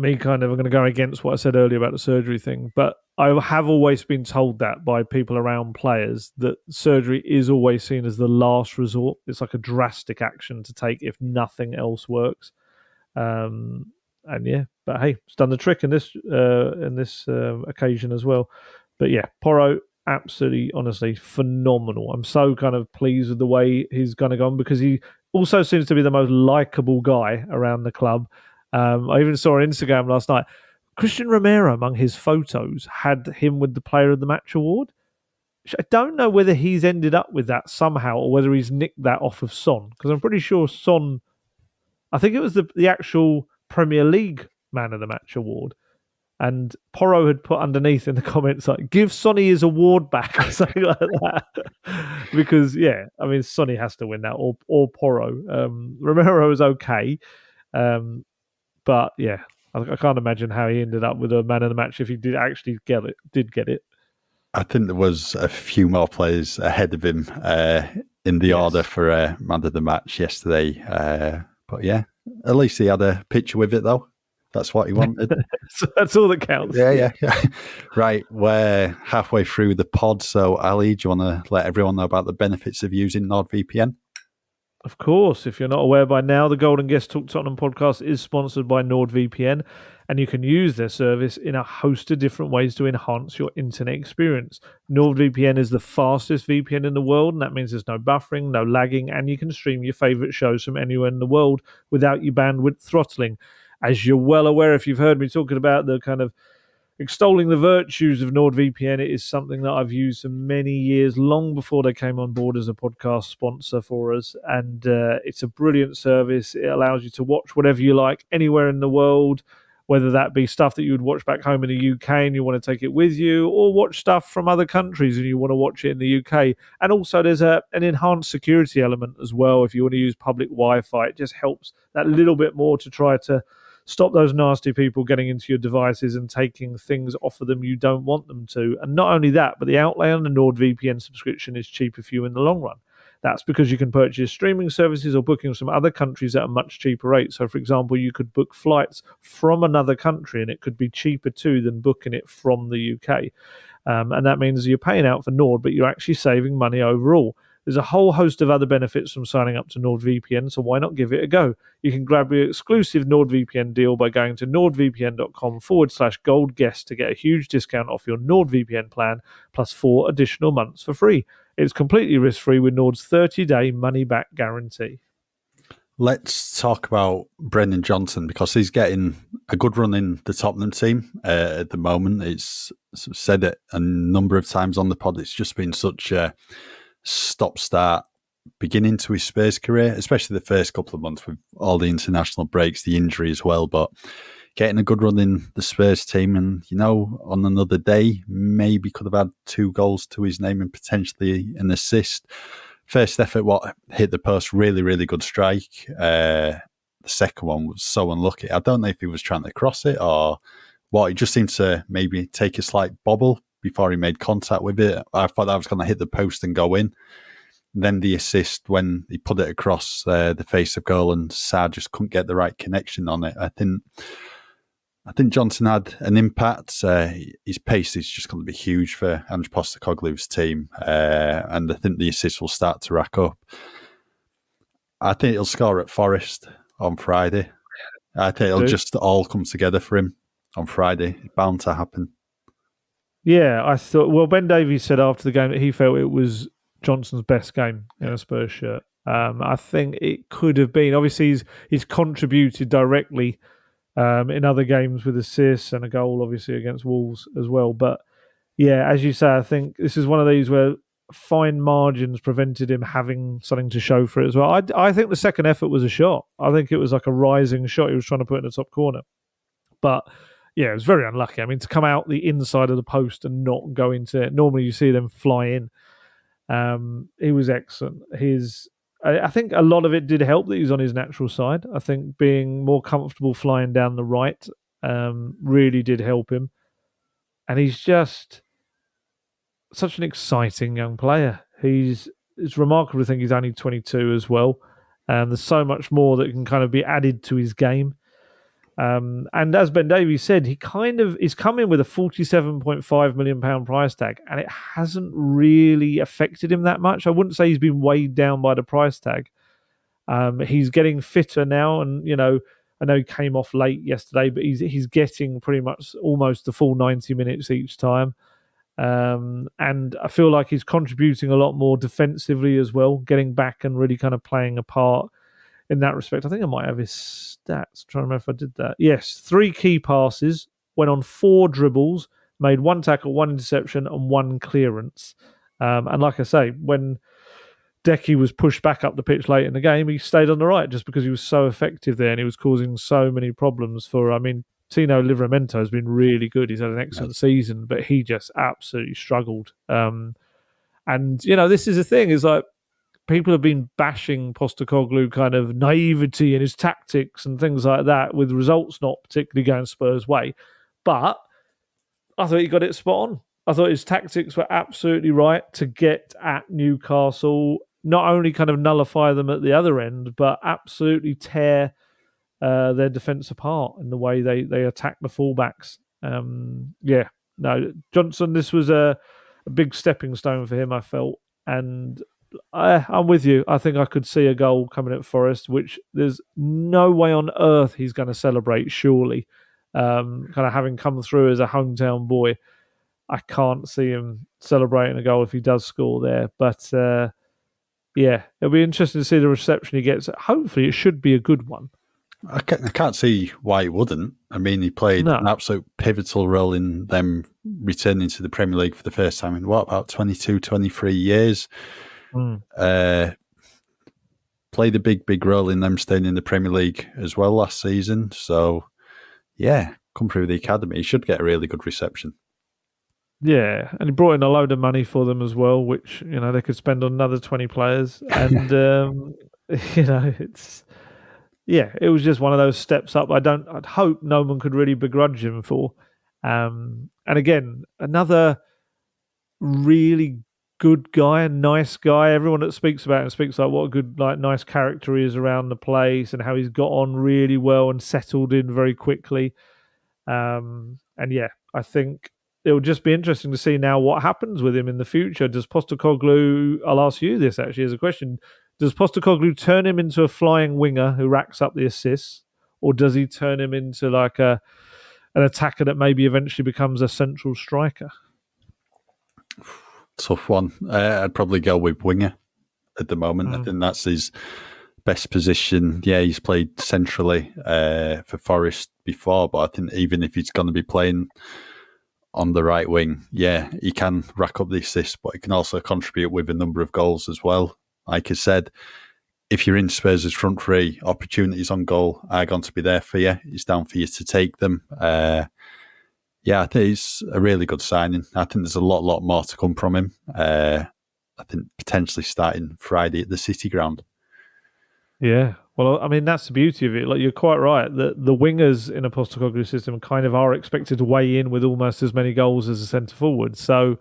me kind of I'm going to go against what I said earlier about the surgery thing, but I have always been told that by people around players that surgery is always seen as the last resort. It's like a drastic action to take if nothing else works. Um, and yeah, but hey, it's done the trick in this uh, in this uh, occasion as well. But yeah, Porro absolutely, honestly, phenomenal. I'm so kind of pleased with the way he's going to go on because he also seems to be the most likable guy around the club. Um, I even saw on Instagram last night. Cristian Romero, among his photos, had him with the Player of the Match award. I don't know whether he's ended up with that somehow or whether he's nicked that off of Son because I'm pretty sure Son. I think it was the the actual Premier League man of the match award. And Porro had put underneath in the comments like, "Give Sonny his award back" or something like that, because yeah, I mean Sonny has to win that, or or Porro. Um, Romero was okay, um, but yeah, I, I, can't imagine how he ended up with a man of the match if he did actually get it. Did get it? I think there was a few more players ahead of him uh, in the yes. order for uh, man of the match yesterday. Uh, but yeah, at least he had a picture with it though. That's what he wanted. so that's all that counts. Yeah, yeah, yeah. right, we're halfway through the pod. So, Ali, do you want to let everyone know about the benefits of using NordVPN? Of course. If you're not aware by now, the Gold & Guest Talk Tottenham podcast is sponsored by NordVPN, and you can use their service in a host of different ways to enhance your internet experience. NordVPN is the fastest VPN in the world, and that means there's no buffering, no lagging, and you can stream your favorite shows from anywhere in the world without your bandwidth throttling as you're well aware, if you've heard me talking about the kind of extolling the virtues of NordVPN, it is something that I've used for many years, long before they came on board as a podcast sponsor for us. And uh, it's a brilliant service. It allows you to watch whatever you like anywhere in the world, whether that be stuff that you would watch back home in the UK and you want to take it with you, or watch stuff from other countries and you want to watch it in the UK. And also, there's a, an enhanced security element as well. If you want to use public Wi Fi, it just helps that little bit more to try to stop those nasty people getting into your devices and taking things off of them you don't want them to. And not only that, but the outlay on the NordVPN subscription is cheaper for you in the long run. That's because you can purchase streaming services or bookings from other countries at a much cheaper rate. So, for example, you could book flights from another country and it could be cheaper too than booking it from the UK. Um, and that means you're paying out for Nord, but you're actually saving money overall. There's a whole host of other benefits from signing up to NordVPN, so why not give it a go? You can grab your exclusive NordVPN deal by going to nordvpn.com forward slash gold guest to get a huge discount off your NordVPN plan plus four additional months for free. It's completely risk free with Nord's 30 day money back guarantee. Let's talk about Brennan Johnson because he's getting a good run in the Tottenham team uh, at the moment. It's said it a number of times on the pod. It's just been such a stop start beginning to his Spurs career, especially the first couple of months with all the international breaks, the injury as well. But getting a good run in the Spurs team, and you know, on another day, maybe could have had two goals to his name and potentially an assist. First effort, what hit the post, really, really good strike. Uh, the second one was so unlucky. I don't know if he was trying to cross it or what. He just seemed to maybe take a slight bobble before he made contact with it. I thought that was going to hit the post and go in. Then the assist when he put it across uh, the face of goal and Sarr just couldn't get the right connection on it. I think I think Johnson had an impact. Uh, his pace is just going to be huge for Ange Postecoglou's team, uh, and I think the assists will start to rack up. I think he'll score at Forest on Friday. I think it'll just all come together for him on Friday. It's bound to happen. Yeah, I thought. Well, Ben Davies said after the game that he felt it was Johnson's best game in a Spurs shirt. Um, I think it could have been. Obviously, he's he's contributed directly um, in other games with assists and a goal, obviously against Wolves as well. But yeah, as you say, I think this is one of these where fine margins prevented him having something to show for it as well. I, I think the second effort was a shot. I think it was like a rising shot he was trying to put in the top corner, but yeah, it was very unlucky. I mean, to come out the inside of the post and not go into it. Normally, you see them fly in. Um, he was excellent. His, I, I think, a lot of it did help that he was on his natural side. I think being more comfortable flying down the right um, really did help him. And he's just such an exciting young player. He's it's remarkable to think he's only 22 as well. And there's so much more that can kind of be added to his game. Um, and as Ben Davies said, he kind of is coming with a forty-seven point five million pound price tag, and it hasn't really affected him that much. I wouldn't say he's been weighed down by the price tag. Um, he's getting fitter now, and you know, I know he came off late yesterday, but he's he's getting pretty much almost the full ninety minutes each time. Um, and I feel like he's contributing a lot more defensively as well, getting back and really kind of playing a part in that respect. I think I might have his stats. I'm trying to remember if I did that. Yes, three key passes, went on four dribbles, made one tackle, one interception, and one clearance. Um, and like I say, when Deki was pushed back up the pitch late in the game, he stayed on the right just because he was so effective there and he was causing so many problems for. I mean, Tino Livramento has been really good. He's had an excellent season, but he just absolutely struggled. Um, and you know, this is the thing: is like people have been bashing Postecoglou kind of naivety and his tactics and things like that, with results not particularly going Spurs' way. But I thought he got it spot on. I thought his tactics were absolutely right to get at Newcastle, not only kind of nullify them at the other end, but absolutely tear uh, their defence apart in the way they they attack the fullbacks. Um, yeah, no, Johnson. This was a, a big stepping stone for him. I felt, and I, I'm with you. I think I could see a goal coming at Forest, which there's no way on earth he's going to celebrate. Surely, um, kind of having come through as a hometown boy, I can't see him celebrating a goal if he does score there. But uh, yeah, it'll be interesting to see the reception he gets. Hopefully, it should be a good one. I can't, I can't see why he wouldn't. I mean, he played No. an absolute pivotal role in them returning to the Premier League for the first time in what, about 22, 23 years? Mm. Uh, played a big, big role in them staying in the Premier League as well last season. So, yeah, come through the academy. He should get a really good reception. Yeah, and he brought in a load of money for them as well, which you know they could spend on another twenty players, and um, you know it's yeah, it was just one of those steps up. I don't, I'd hope no one could really begrudge him for. Um, and again, another really good guy, a nice guy. Everyone that speaks about him speaks like what a good, like nice character he is around the place, and how he's got on really well and settled in very quickly. Um, and yeah, I think it will just be interesting to see now what happens with him in the future. Does Postecoglou? I'll ask you this actually as a question. Does Postecoglou turn him into a flying winger who racks up the assists, or does he turn him into like a an attacker that maybe eventually becomes a central striker? Tough one. Uh, I'd probably go with winger at the moment. I Mm. think that's his best position. Yeah, he's played centrally uh, for Forest before, but I think even if he's going to be playing on the right wing, yeah, he can rack up the assists, but he can also contribute with a number of goals as well. Like I said, if you're in Spurs' front three, opportunities on goal are going to be there for you. It's down for you to take them. Uh, yeah, I think he's a really good signing. I think there's a lot, lot more to come from him. Uh, I think potentially starting Friday at the City Ground. Yeah. Well, I mean, that's the beauty of it. Like you're quite right. The the wingers in a Postecoglou system kind of are expected to weigh in with almost as many goals as a centre forward. So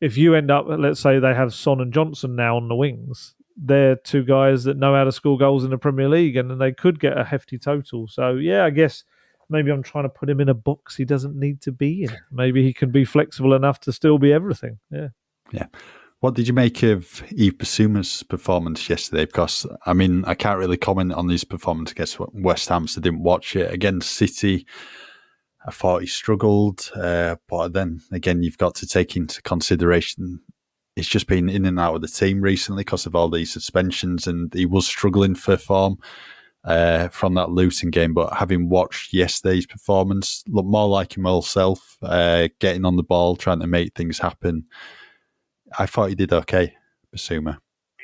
if you end up, let's say they have Son and Johnson now on the wings, they're two guys that know how to score goals in the Premier League, and they could get a hefty total. So yeah, I guess maybe I'm trying to put him in a box he doesn't need to be in. Maybe he can be flexible enough to still be everything. Yeah. Yeah. What did you make of Yves Bissouma's performance yesterday? Because I mean, I can't really comment on his performance against West Ham, so I didn't watch it against City. I thought he struggled, uh, but then again, you've got to take into consideration he's just been in and out of the team recently because of all these suspensions, and he was struggling for form uh, from that Luton game. But having watched yesterday's performance, looked more like himself, uh, getting on the ball, trying to make things happen. I thought he did okay, Bissouma.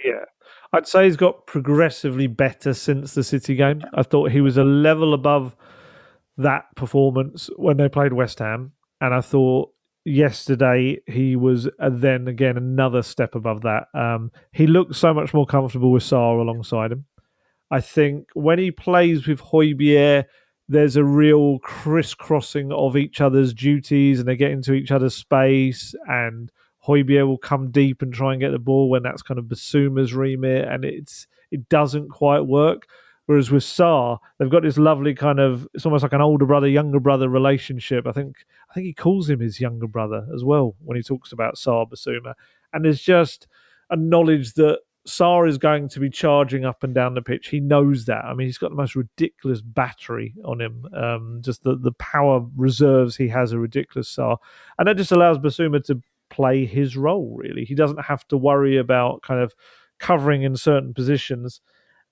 Yeah. I'd say he's got progressively better since the City game. I thought he was a level above that performance when they played West Ham. And I thought yesterday he was uh, then again another step above that. Um, he looked so much more comfortable with Sarr alongside him. I think when he plays with Højbjerg, there's a real crisscrossing of each other's duties and they get into each other's space and Højbjerg will come deep and try and get the ball when that's kind of Bissouma's remit, and it's it doesn't quite work. Whereas with Sarr, they've got this lovely kind of it's almost like an older brother younger brother relationship. I think I think he calls him his younger brother as well when he talks about Sarr Basuma, and there's just a knowledge that Sarr is going to be charging up and down the pitch. He knows that. I mean, he's got the most ridiculous battery on him. Um, just the the power reserves he has are ridiculous. Sarr, and that just allows Bissouma to play his role really he doesn't have to worry about kind of covering in certain positions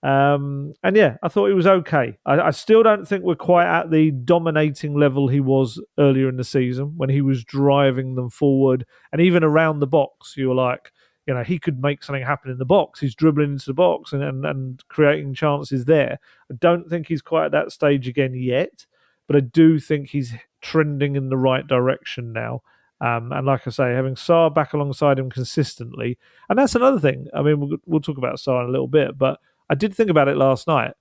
um and yeah i thought it was okay I, I still don't think we're quite at the dominating level he was earlier in the season when he was driving them forward and even around the box you were like you know he could make something happen in the box he's dribbling into the box and and, and creating chances there i don't think he's quite at that stage again yet but I do think he's trending in the right direction now. Um, and like I say, having Sarr back alongside him consistently, and that's another thing. I mean, we'll, we'll talk about Sarr in a little bit, but I did think about it last night.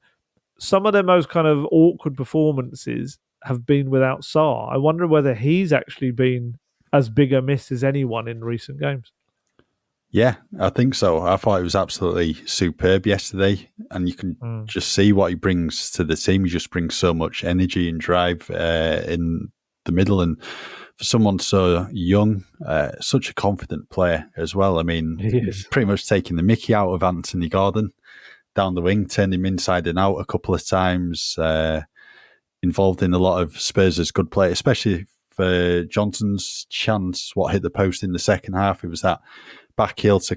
Some of their most kind of awkward performances have been without Sarr. I wonder whether he's actually been as big a miss as anyone in recent games. Yeah, I think so. I thought it was absolutely superb yesterday, and you can mm. just see what he brings to the team. He just brings so much energy and drive uh, in the middle, and for someone so young, uh, such a confident player as well. I mean, he's pretty much taking the Mickey out of Anthony Gordon down the wing, turned him inside and out a couple of times. Uh, involved in a lot of Spurs' good play, especially for Johnson's chance. What hit the post in the second half? It was that back heel to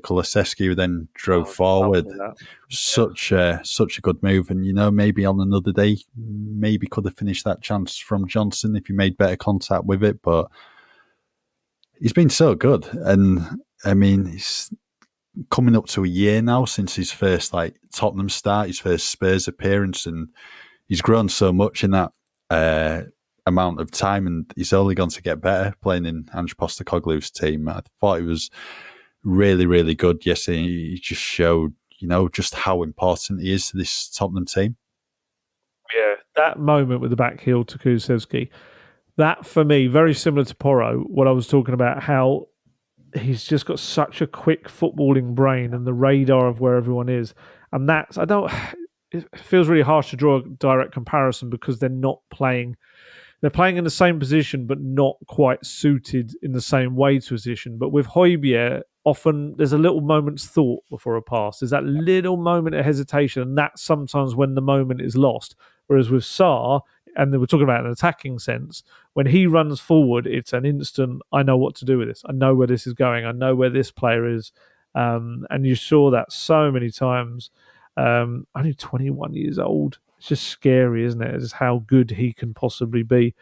who then drove oh, forward. Such a such a good move, and you know maybe on another day, maybe could have finished that chance from Johnson if he made better contact with it. But he's been so good, and I mean he's coming up to a year now since his first like Tottenham start, his first Spurs appearance, and he's grown so much in that. Uh, amount of time, and he's only going to get better playing in Ange Postecoglou's team. I thought he was really, really good yesterday. He just showed, you know, just how important he is to this Tottenham team. Yeah, that moment with the back heel to Kulusevski, that for me, very similar to Porro, what I was talking about, how he's just got such a quick footballing brain and the radar of where everyone is. And that's, I don't, it feels really harsh to draw a direct comparison because they're not playing they're playing in the same position but not quite suited in the same way to position. But with Højbjerg, often there's a little moment's thought before a pass. There's that little moment of hesitation, and that's sometimes when the moment is lost. Whereas with Sarr, and we're talking about an attacking sense, when he runs forward, it's an instant, I know what to do with this. I know where this is going. I know where this player is. Um, and you saw that so many times. Um, only 21 years old. It's just scary, isn't it? Just how good he can possibly be.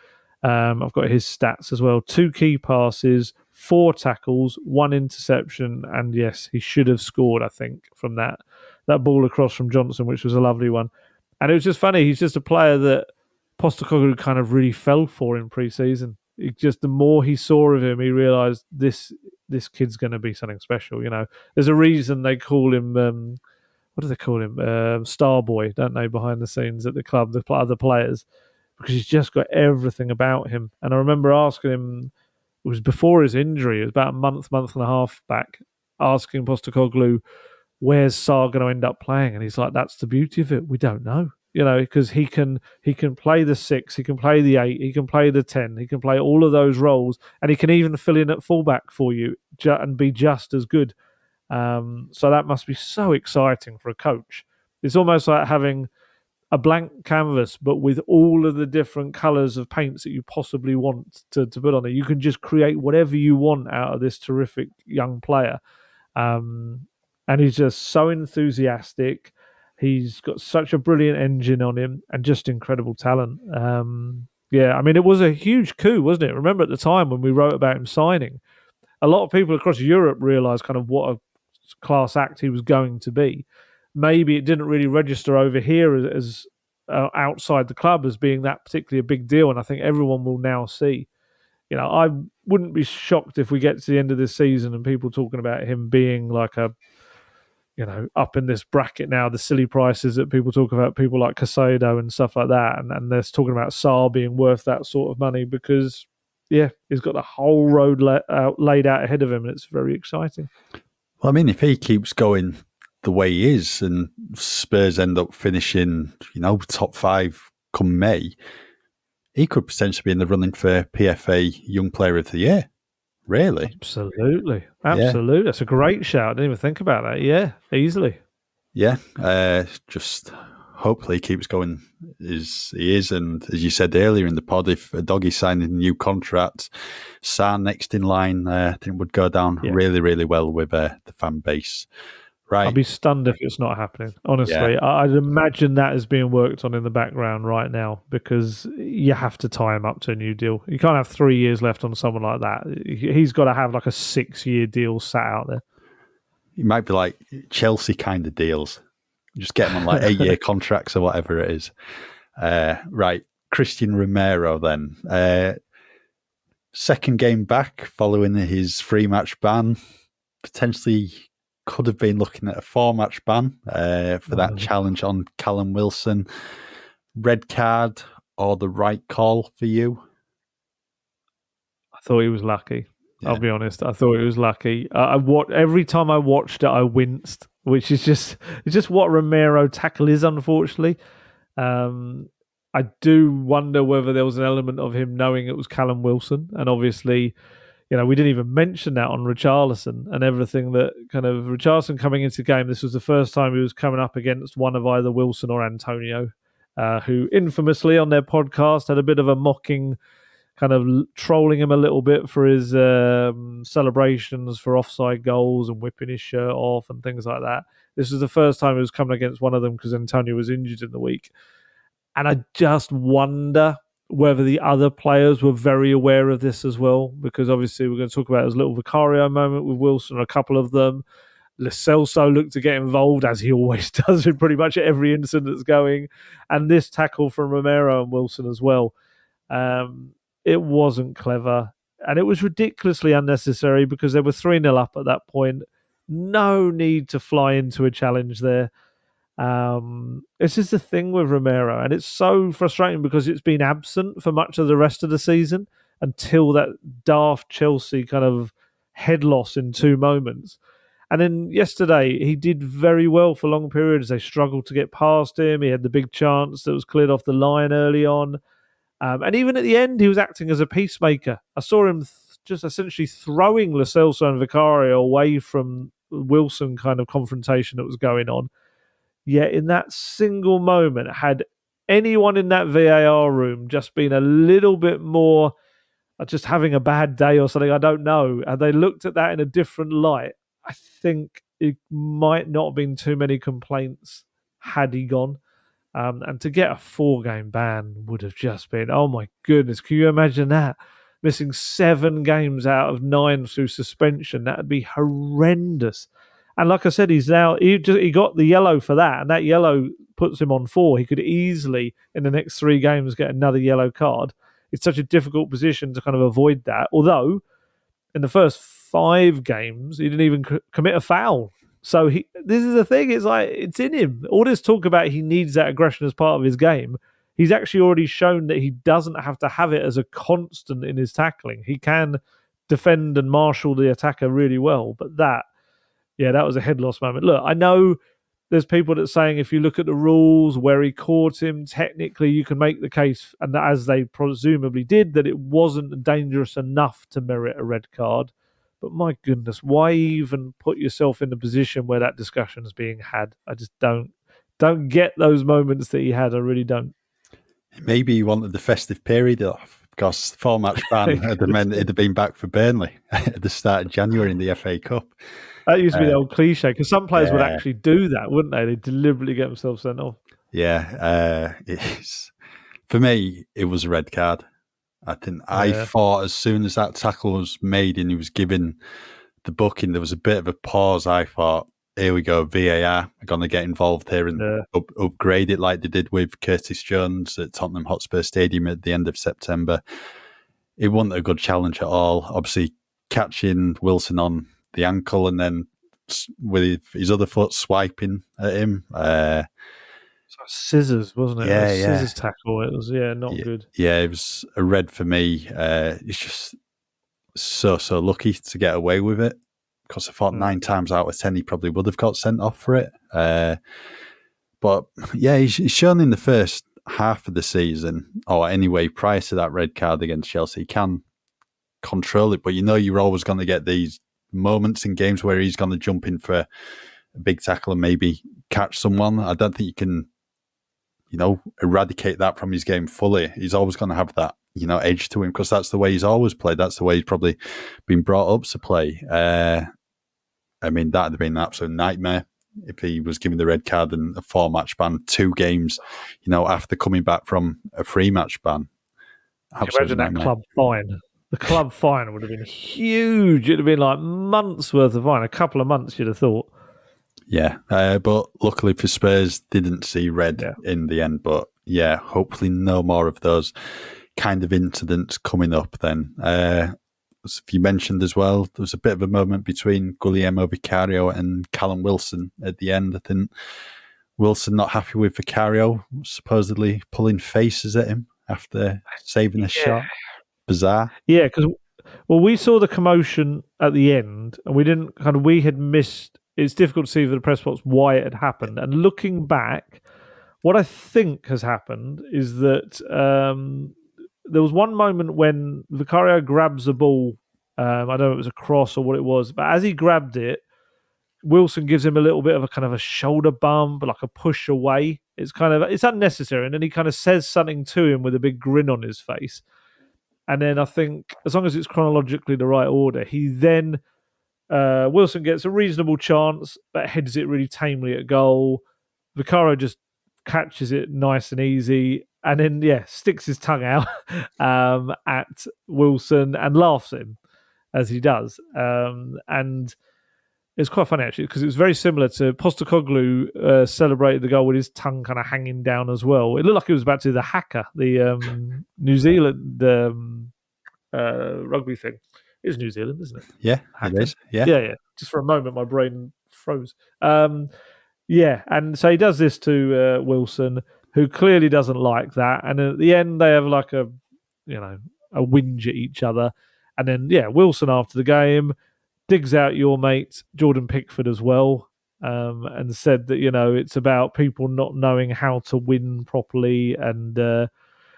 Um, I've got his stats as well. Two key passes, four tackles, one interception, and yes, he should have scored. I think from that that ball across from Johnson, which was a lovely one. And it was just funny. He's just a player that Postecoglou kind of really fell for in pre-season. It just the more he saw of him, he realised this this kid's going to be something special. You know, there's a reason they call him. Um, what do they call him? Uh, Starboy, don't they? Behind the scenes at the club, the other players, because he's just got everything about him. And I remember asking him it was before his injury, it was about a month, month and a half back, asking Postecoglou, where's Sarr going to end up playing? And he's like, that's the beauty of it. We don't know, you know, because he can he can play the six, he can play the eight, he can play the ten, he can play all of those roles, and he can even fill in at fullback for you and be just as good. Um, so that must be so exciting for a coach. It's almost like having a blank canvas, but with all of the different colors of paints that you possibly want to, to put on it. You can just create whatever you want out of this terrific young player. Um, and he's just so enthusiastic. He's got such a brilliant engine on him and just incredible talent. Um, yeah, I mean, it was a huge coup, wasn't it? Remember at the time when we wrote about him signing, a lot of people across Europe realized kind of what a class act he was going to be maybe it didn't really register over here as, as uh, outside the club as being that particularly a big deal. And I think everyone will now see. You know, I wouldn't be shocked if we get to the end of this season and people talking about him being like a, you know, up in this bracket now, the silly prices that people talk about, people like Caicedo and stuff like that. And, and they're talking about Sarr being worth that sort of money because, yeah, he's got the whole road la- out, laid out ahead of him. And it's very exciting. Well, I mean, if he keeps going the way he is, and Spurs end up finishing, you know, top five come May, he could potentially be in the running for PFA Young Player of the Year. Really? Absolutely. Absolutely. Yeah. That's a great shout. I didn't even think about that. Yeah, easily. Yeah. Uh, just hopefully he keeps going as he is. And as you said earlier in the pod, if Udogie signed a new contract, Sarr next in line, uh, I think would go down yeah. really, really well with uh, the fan base. Right. I'd be stunned if it's not happening. Honestly, yeah. I'd imagine that is being worked on in the background right now because you have to tie him up to a new deal. You can't have three years left on someone like that. He's got to have like a six-year deal sat out there. He might be like Chelsea kind of deals. Just get him on like eight-year contracts or whatever it is. Uh, right. Cristian Romero then. Uh, second game back following his three match ban. Potentially could have been looking at a four match ban uh, for that mm. challenge on Callum Wilson. Red card or the right call for you? I thought he was lucky. Yeah. I'll be honest. I thought he was lucky. Uh, I what every time I watched it, I winced, which is just it's just what Romero tackle is. Unfortunately, um, I do wonder whether there was an element of him knowing it was Callum Wilson, and obviously, you know, we didn't even mention that on Richarlison and everything that kind of Richarlison coming into the game. This was the first time he was coming up against one of either Wilson or Antonio, uh, who infamously on their podcast had a bit of a mocking kind of trolling him a little bit for his um, celebrations for offside goals and whipping his shirt off and things like that. This was the first time he was coming against one of them because Antonio was injured in the week. And I just wonder whether the other players were very aware of this as well, because obviously we're going to talk about his little Vicario moment with Wilson, a couple of them. Lo Celso looked to get involved, as he always does in pretty much every incident that's going. And this tackle from Romero and Wilson as well. Um, it wasn't clever. And it was ridiculously unnecessary because they were 3 0 up at that point. No need to fly into a challenge there. Um, this is the thing with Romero, and it's so frustrating because it's been absent for much of the rest of the season until that daft Chelsea kind of head loss in two moments. And then yesterday, he did very well for long periods. They struggled to get past him. He had the big chance that was cleared off the line early on. Um, and even at the end, he was acting as a peacemaker. I saw him th- just essentially throwing Celso and Vicario away from Wilson kind of confrontation that was going on. Yet in that single moment, had anyone in that VAR room just been a little bit more uh, just having a bad day or something, I don't know, and they looked at that in a different light, I think it might not have been too many complaints had he gone. Um, and to get a four game ban would have just been, oh my goodness, can you imagine that? Missing seven games out of nine through suspension. That would be horrendous. And like I said, he's now, he, just, he got the yellow for that, and that yellow puts him on four. He could easily, in the next three games, get another yellow card. It's such a difficult position to kind of avoid that. Although, in the first five games, he didn't even c- commit a foul. So he, this is the thing. It's like it's in him. All this talk about he needs that aggression as part of his game. He's actually already shown that he doesn't have to have it as a constant in his tackling. He can defend and marshal the attacker really well. But that, yeah, that was a head loss moment. Look, I know there's people that saying if you look at the rules where he caught him, technically you can make the case, and as they presumably did, that it wasn't dangerous enough to merit a red card. But my goodness, why even put yourself in the position where that discussion is being had? I just don't don't get those moments that he had. I really don't. Maybe he wanted the festive period off because four match ban had meant it'd have been back for Burnley at the start of January in the FA Cup. That used to be uh, the old cliche because some players yeah. would actually do that, wouldn't they? They deliberately get themselves sent off. Yeah, uh, for me. It was a red card. I think yeah. I thought as soon as that tackle was made and he was given the booking, there was a bit of a pause. I thought, here we go, VAR are going to get involved here and yeah. up, upgrade it like they did with Curtis Jones at Tottenham Hotspur Stadium at the end of September. It wasn't a good challenge at all. Obviously, catching Wilson on the ankle and then with his other foot swiping at him. Uh, scissors, wasn't it? Yeah, it yeah. Scissors tackle. It was yeah, not yeah, good. Yeah, it was a red for me. Uh, it's just so so lucky to get away with it because I thought mm. nine times out of ten he probably would have got sent off for it. Uh, but yeah, he's, he's shown in the first half of the season, or anyway, prior to that red card against Chelsea, he can control it. But you know, you're always going to get these moments in games where he's going to jump in for a big tackle and maybe catch someone. I don't think you can you know, eradicate that from his game fully. He's always going to have that, you know, edge to him because that's the way he's always played. That's the way he's probably been brought up to play. Uh, I mean, that'd have been an absolute nightmare if he was given the red card and a four match ban, two games, you know, after coming back from a three match ban. Absolute imagine nightmare. that club fine. The club fine would have been huge. It'd have been like months worth of fine, a couple of months, you'd have thought. Yeah, uh, but luckily for Spurs, didn't see red yeah. in the end. But yeah, hopefully no more of those kind of incidents coming up. Then, uh, as you mentioned as well, there was a bit of a moment between Guglielmo Vicario and Callum Wilson at the end. I think Wilson not happy with Vicario, supposedly pulling faces at him after saving a yeah. shot. Bizarre. Yeah, because well, we saw the commotion at the end, and we didn't kind of we had missed. It's difficult to see for the press box why it had happened. And looking back, what I think has happened is that um, there was one moment when Vicario grabs the ball. Um, I don't know if it was a cross or what it was, but as he grabbed it, Wilson gives him a little bit of a kind of a shoulder bump, like a push away. It's kind of it's unnecessary, and then he kind of says something to him with a big grin on his face. And then I think as long as it's chronologically the right order, he then uh, Wilson gets a reasonable chance, but heads it really tamely at goal. Vicario just catches it nice and easy, and then yeah, sticks his tongue out um, at Wilson and laughs him as he does. Um, and it's quite funny actually because it was very similar to Postecoglou uh, celebrated the goal with his tongue kind of hanging down as well. It looked like he was about to do the haka, the um, New Zealand um, uh, rugby thing. It is New Zealand, isn't it? Yeah, haka. it is. Yeah, yeah, yeah. Just for a moment, my brain froze. Um, yeah, and so he does this to uh, Wilson, who clearly doesn't like that. And at the end, they have like a, you know, a whinge at each other. And then, yeah, Wilson after the game digs out your mate Jordan Pickford as well, um, and said that you know it's about people not knowing how to win properly, and uh,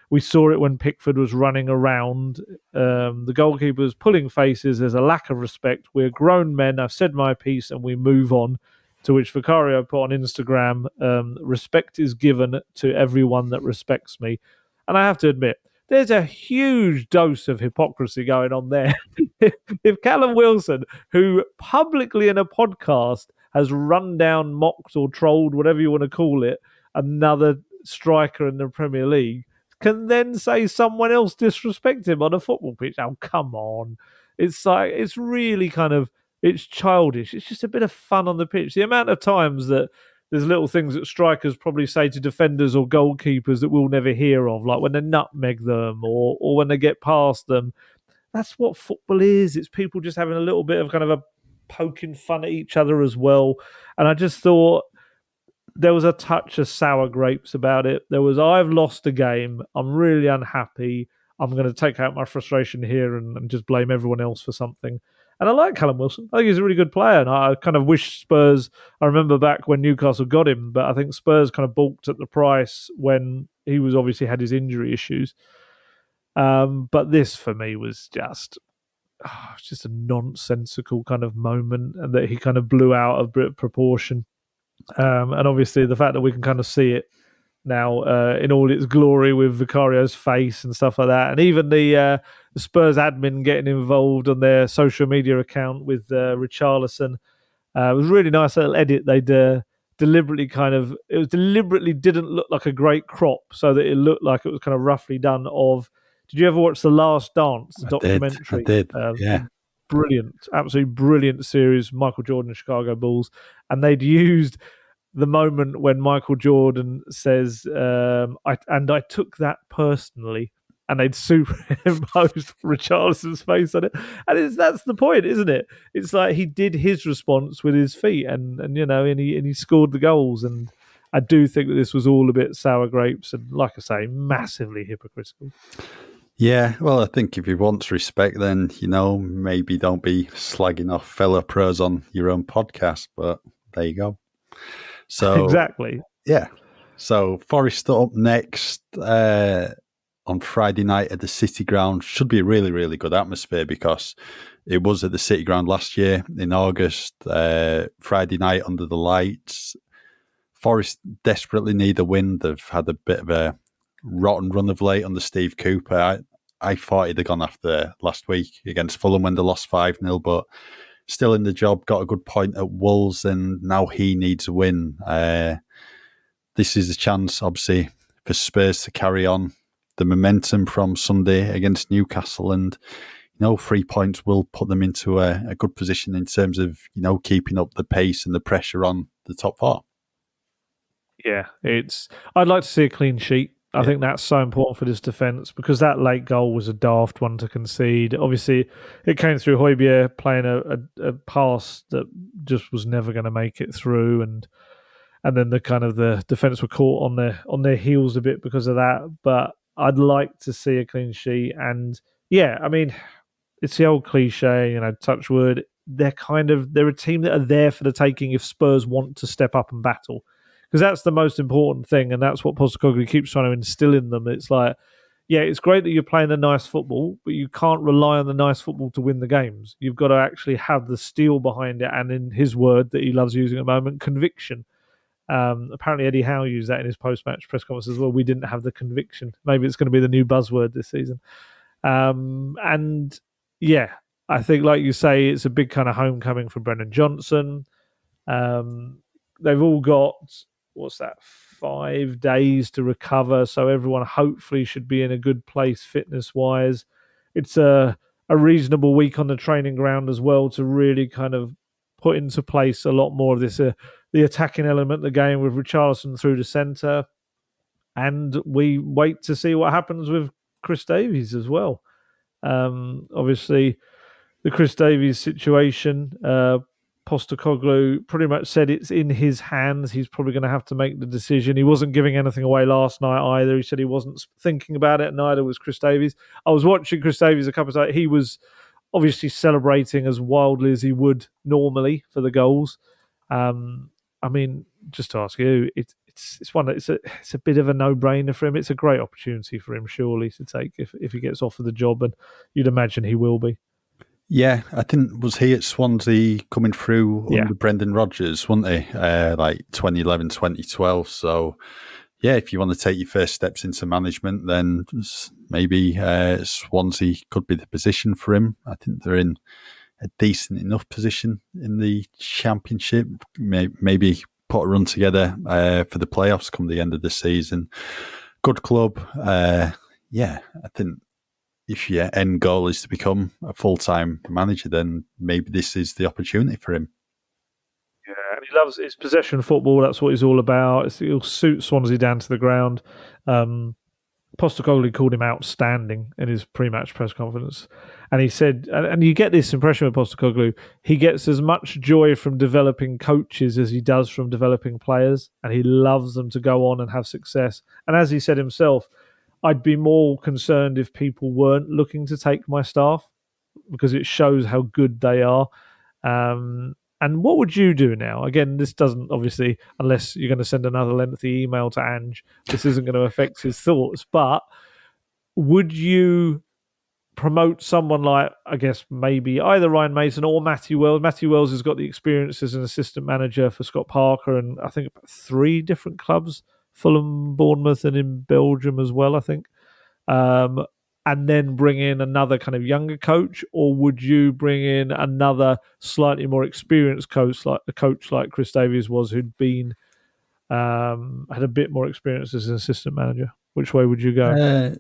we saw it when Pickford was running around. Um, the goalkeeper was pulling faces. There's a lack of respect. We're grown men. I've said my piece, and we move on. To which Vicario put on Instagram, um, "Respect is given to everyone that respects me," and I have to admit there's a huge dose of hypocrisy going on there. if Callum Wilson, who publicly in a podcast has run down, mocked, or trolled, whatever you want to call it, another striker in the Premier League, can then say someone else disrespect him on a football pitch. Oh, come on. It's like, it's really kind of, it's childish. It's just a bit of fun on the pitch. The amount of times that there's little things that strikers probably say to defenders or goalkeepers that we'll never hear of, like when they nutmeg them or or when they get past them. That's what football is. It's people just having a little bit of kind of a poking fun at each other as well. And I just thought there was a touch of sour grapes about it. There was I've lost a game. I'm really unhappy. I'm going to take out my frustration here and, and just blame everyone else for something. And I like Callum Wilson. I think he's a really good player. And I kind of wish Spurs, I remember back when Newcastle got him, but I think Spurs kind of balked at the price when he was obviously had his injury issues. Um, but this for me was just oh, just a nonsensical kind of moment that he kind of blew out of proportion. Um, and obviously the fact that we can kind of see it now uh, in all its glory with Vicario's face and stuff like that, and even the, uh, the Spurs admin getting involved on their social media account with uh, Richarlison. Uh, it was really nice little edit they'd uh, deliberately kind of it was deliberately didn't look like a great crop, so that it looked like it was kind of roughly done. Of did you ever watch the Last Dance the documentary? I did. I did. Um, yeah. Brilliant, absolutely brilliant series. Michael Jordan, Chicago Bulls, and they'd used the moment when Michael Jordan says, um, I, and I took that personally, and they'd superimposed Richarlison's face on it. And it's, that's the point, isn't it? It's like he did his response with his feet, and, and you know, and he, and he scored the goals. And I do think that this was all a bit sour grapes, and like I say, massively hypocritical. Yeah, well, I think if you want respect, then, you know, maybe don't be slagging off fellow pros on your own podcast, but there you go. So exactly, yeah. So Forest up next uh, on Friday night at the City Ground should be a really really good atmosphere because it was at the City Ground last year in August. Uh, Friday night under the lights. Forest desperately need a win. They've had a bit of a rotten run of late under Steve Cooper. I, I thought he'd have gone after last week against Fulham when they lost 5 0, but still in the job, got a good point at Wolves, and now he needs a win. Uh, this is a chance, obviously, for Spurs to carry on the momentum from Sunday against Newcastle, and you know, three points will put them into a, a good position in terms of you know keeping up the pace and the pressure on the top four. Yeah, it's. I'd like to see a clean sheet. I Yeah. think that's so important for this defence because that late goal was a daft one to concede. Obviously, it came through Højbjerg playing a, a, a pass that just was never going to make it through, and and then the kind of the defence were caught on their on their heels a bit because of that. But I'd like to see a clean sheet, and yeah, I mean, it's the old cliche, you know, touch wood. They're kind of they're a team that are there for the taking if Spurs want to step up and battle because that's the most important thing, and that's what Postecoglou keeps trying to instill in them. It's like, yeah, it's great that you're playing a nice football, but you can't rely on the nice football to win the games. You've got to actually have the steel behind it, and in his word that he loves using at the moment, conviction. Um, apparently, Eddie Howe used that in his post-match press conference as well. We didn't have the conviction. Maybe it's going to be the new buzzword this season. Um, and yeah, I think, like you say, it's a big kind of homecoming for Brennan Johnson. Um, they've all got what's that five days to recover so everyone hopefully should be in a good place fitness wise it's a a reasonable week on the training ground as well to really kind of put into place a lot more of this uh, the attacking element of the game with Richarlison through the centre. And we wait to see what happens with Chris Davies as well. Um, obviously the Chris Davies situation uh, Postecoglou pretty much said it's in his hands. He's probably going to have to make the decision. He wasn't giving anything away last night either. He said he wasn't thinking about it. Neither was Chris Davies. I was watching Chris Davies a couple of times. He was obviously celebrating as wildly as he would normally for the goals. Um, I mean, just to ask you, it's it's it's one. It's a it's a bit of a no brainer for him. It's a great opportunity for him, surely, to take if if he gets offered the job, and you'd imagine he will be. Yeah, I think was he at Swansea coming through Yeah. under Brendan Rodgers, wasn't he? Uh, like 2011, 2012. So, yeah, if you want to take your first steps into management, then maybe uh, Swansea could be the position for him. I think they're in a decent enough position in the championship. Maybe put a run together uh, for the playoffs come the end of the season. Good club. Uh, yeah, I think if your end goal is to become a full time manager, then maybe this is the opportunity for him. Yeah, and he loves his possession football. That's what he's all about. It's, he'll suit Swansea down to the ground. Um, Postecoglou called him outstanding in his pre-match press conference, and he said, and, and you get this impression with Postecoglou, he gets as much joy from developing coaches as he does from developing players, and he loves them to go on and have success. And as he said himself, I'd be more concerned if people weren't looking to take my staff because it shows how good they are. Um, and what would you do now? Again, this doesn't obviously, unless you're going to send another lengthy email to Ange, this isn't going to affect his thoughts. But would you promote someone like, I guess, maybe either Ryan Mason or Matthew Wells? Matthew Wells has got the experience as an assistant manager for Scott Parker and I think three different clubs Fulham, Bournemouth, and in Belgium as well, I think. Um, and then bring in another kind of younger coach, or would you bring in another slightly more experienced coach, like a coach like Chris Davies was, who'd been um, had a bit more experience as an assistant manager? Which way would you go? Uh,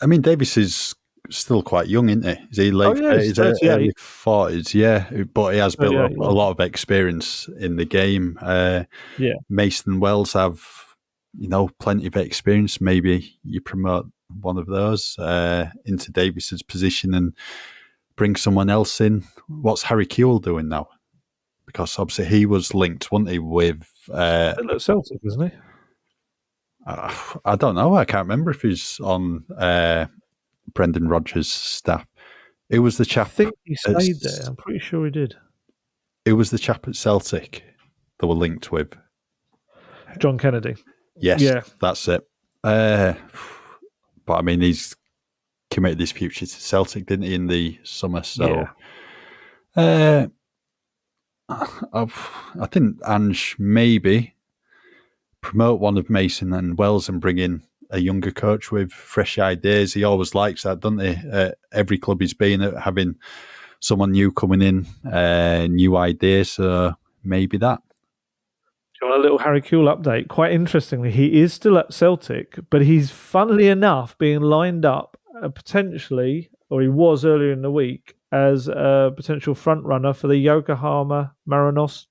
I mean, Davies is still quite young, isn't he? Is he late? Oh, yeah, he's is 38. early forties, yeah. But he has built up 38, a lot of experience in the game. Uh, Yeah. Mason Wells have, you know, plenty of experience. Maybe you promote one of those uh, into Davies's position and bring someone else in. What's Harry Kewell doing now? Because obviously he was linked, wasn't he, with uh, Celtic, isn't he? uh, I don't know. I can't remember if he's on uh, Brendan Rodgers' staff. It was the chap. I think he stayed it's- there. I'm pretty sure he did. It was the chap at Celtic that were linked with. John Kennedy. Yes, Yeah. that's it. Uh, but I mean, he's committed his future to Celtic, didn't he, in the summer? So, uh, I've, I think Ange maybe promote one of Mason and Wells and bring in a younger coach with fresh ideas. He always likes that, doesn't he? Uh, every club he's been at, having someone new coming in, uh, new ideas. So maybe that. Want a little Harry Kewell update? Quite interestingly, he is still at Celtic, but he's funnily enough being lined up uh, potentially, or he was earlier in the week, as a potential front runner for the Yokohama Marinos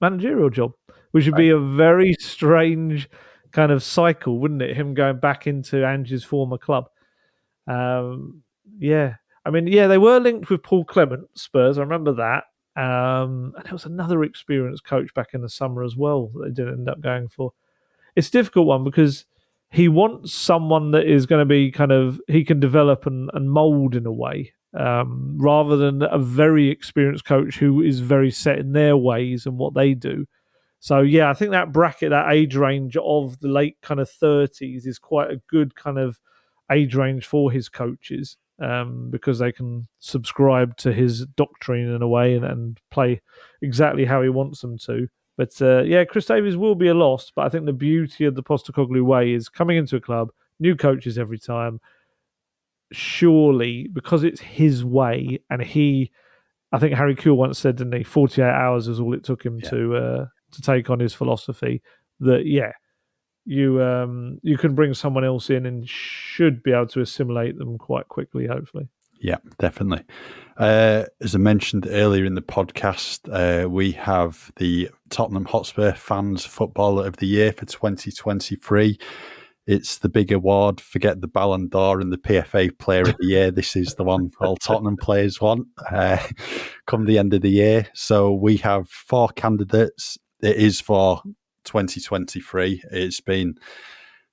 managerial job, which would be a very strange kind of cycle, wouldn't it? Him going back into Ange's former club. Um, yeah, I mean, yeah, they were linked with Paul Clement Spurs. I remember that. Um, and there was another experienced coach back in the summer as well that they didn't end up going for. It's a difficult one because he wants someone that is going to be kind of he can develop and, and mold in a way um, rather than a very experienced coach who is very set in their ways and what they do. So yeah, I think that bracket, that age range of the late kind of thirties, is quite a good kind of age range for his coaches um, because they can subscribe to his doctrine in a way and, and play exactly how he wants them to. But uh, yeah, Chris Davies will be a loss. But I think the beauty of the Postecoglou way is coming into a club, new coaches every time. Surely, because it's his way, and he, I think Harry Kewell once said, didn't he? Forty-eight hours is all it took him yeah. to uh, to take on his philosophy. That yeah, you um you can bring someone else in and should be able to assimilate them quite quickly. Hopefully. Yeah, definitely. Uh, as I mentioned earlier in the podcast, uh, we have the Tottenham Hotspur Fans Footballer of the Year for 2023. It's the big award. Forget the Ballon d'Or and the PFA Player of the Year. This is the one all Tottenham players want uh, come the end of the year. So we have four candidates. It is for 2023. It's been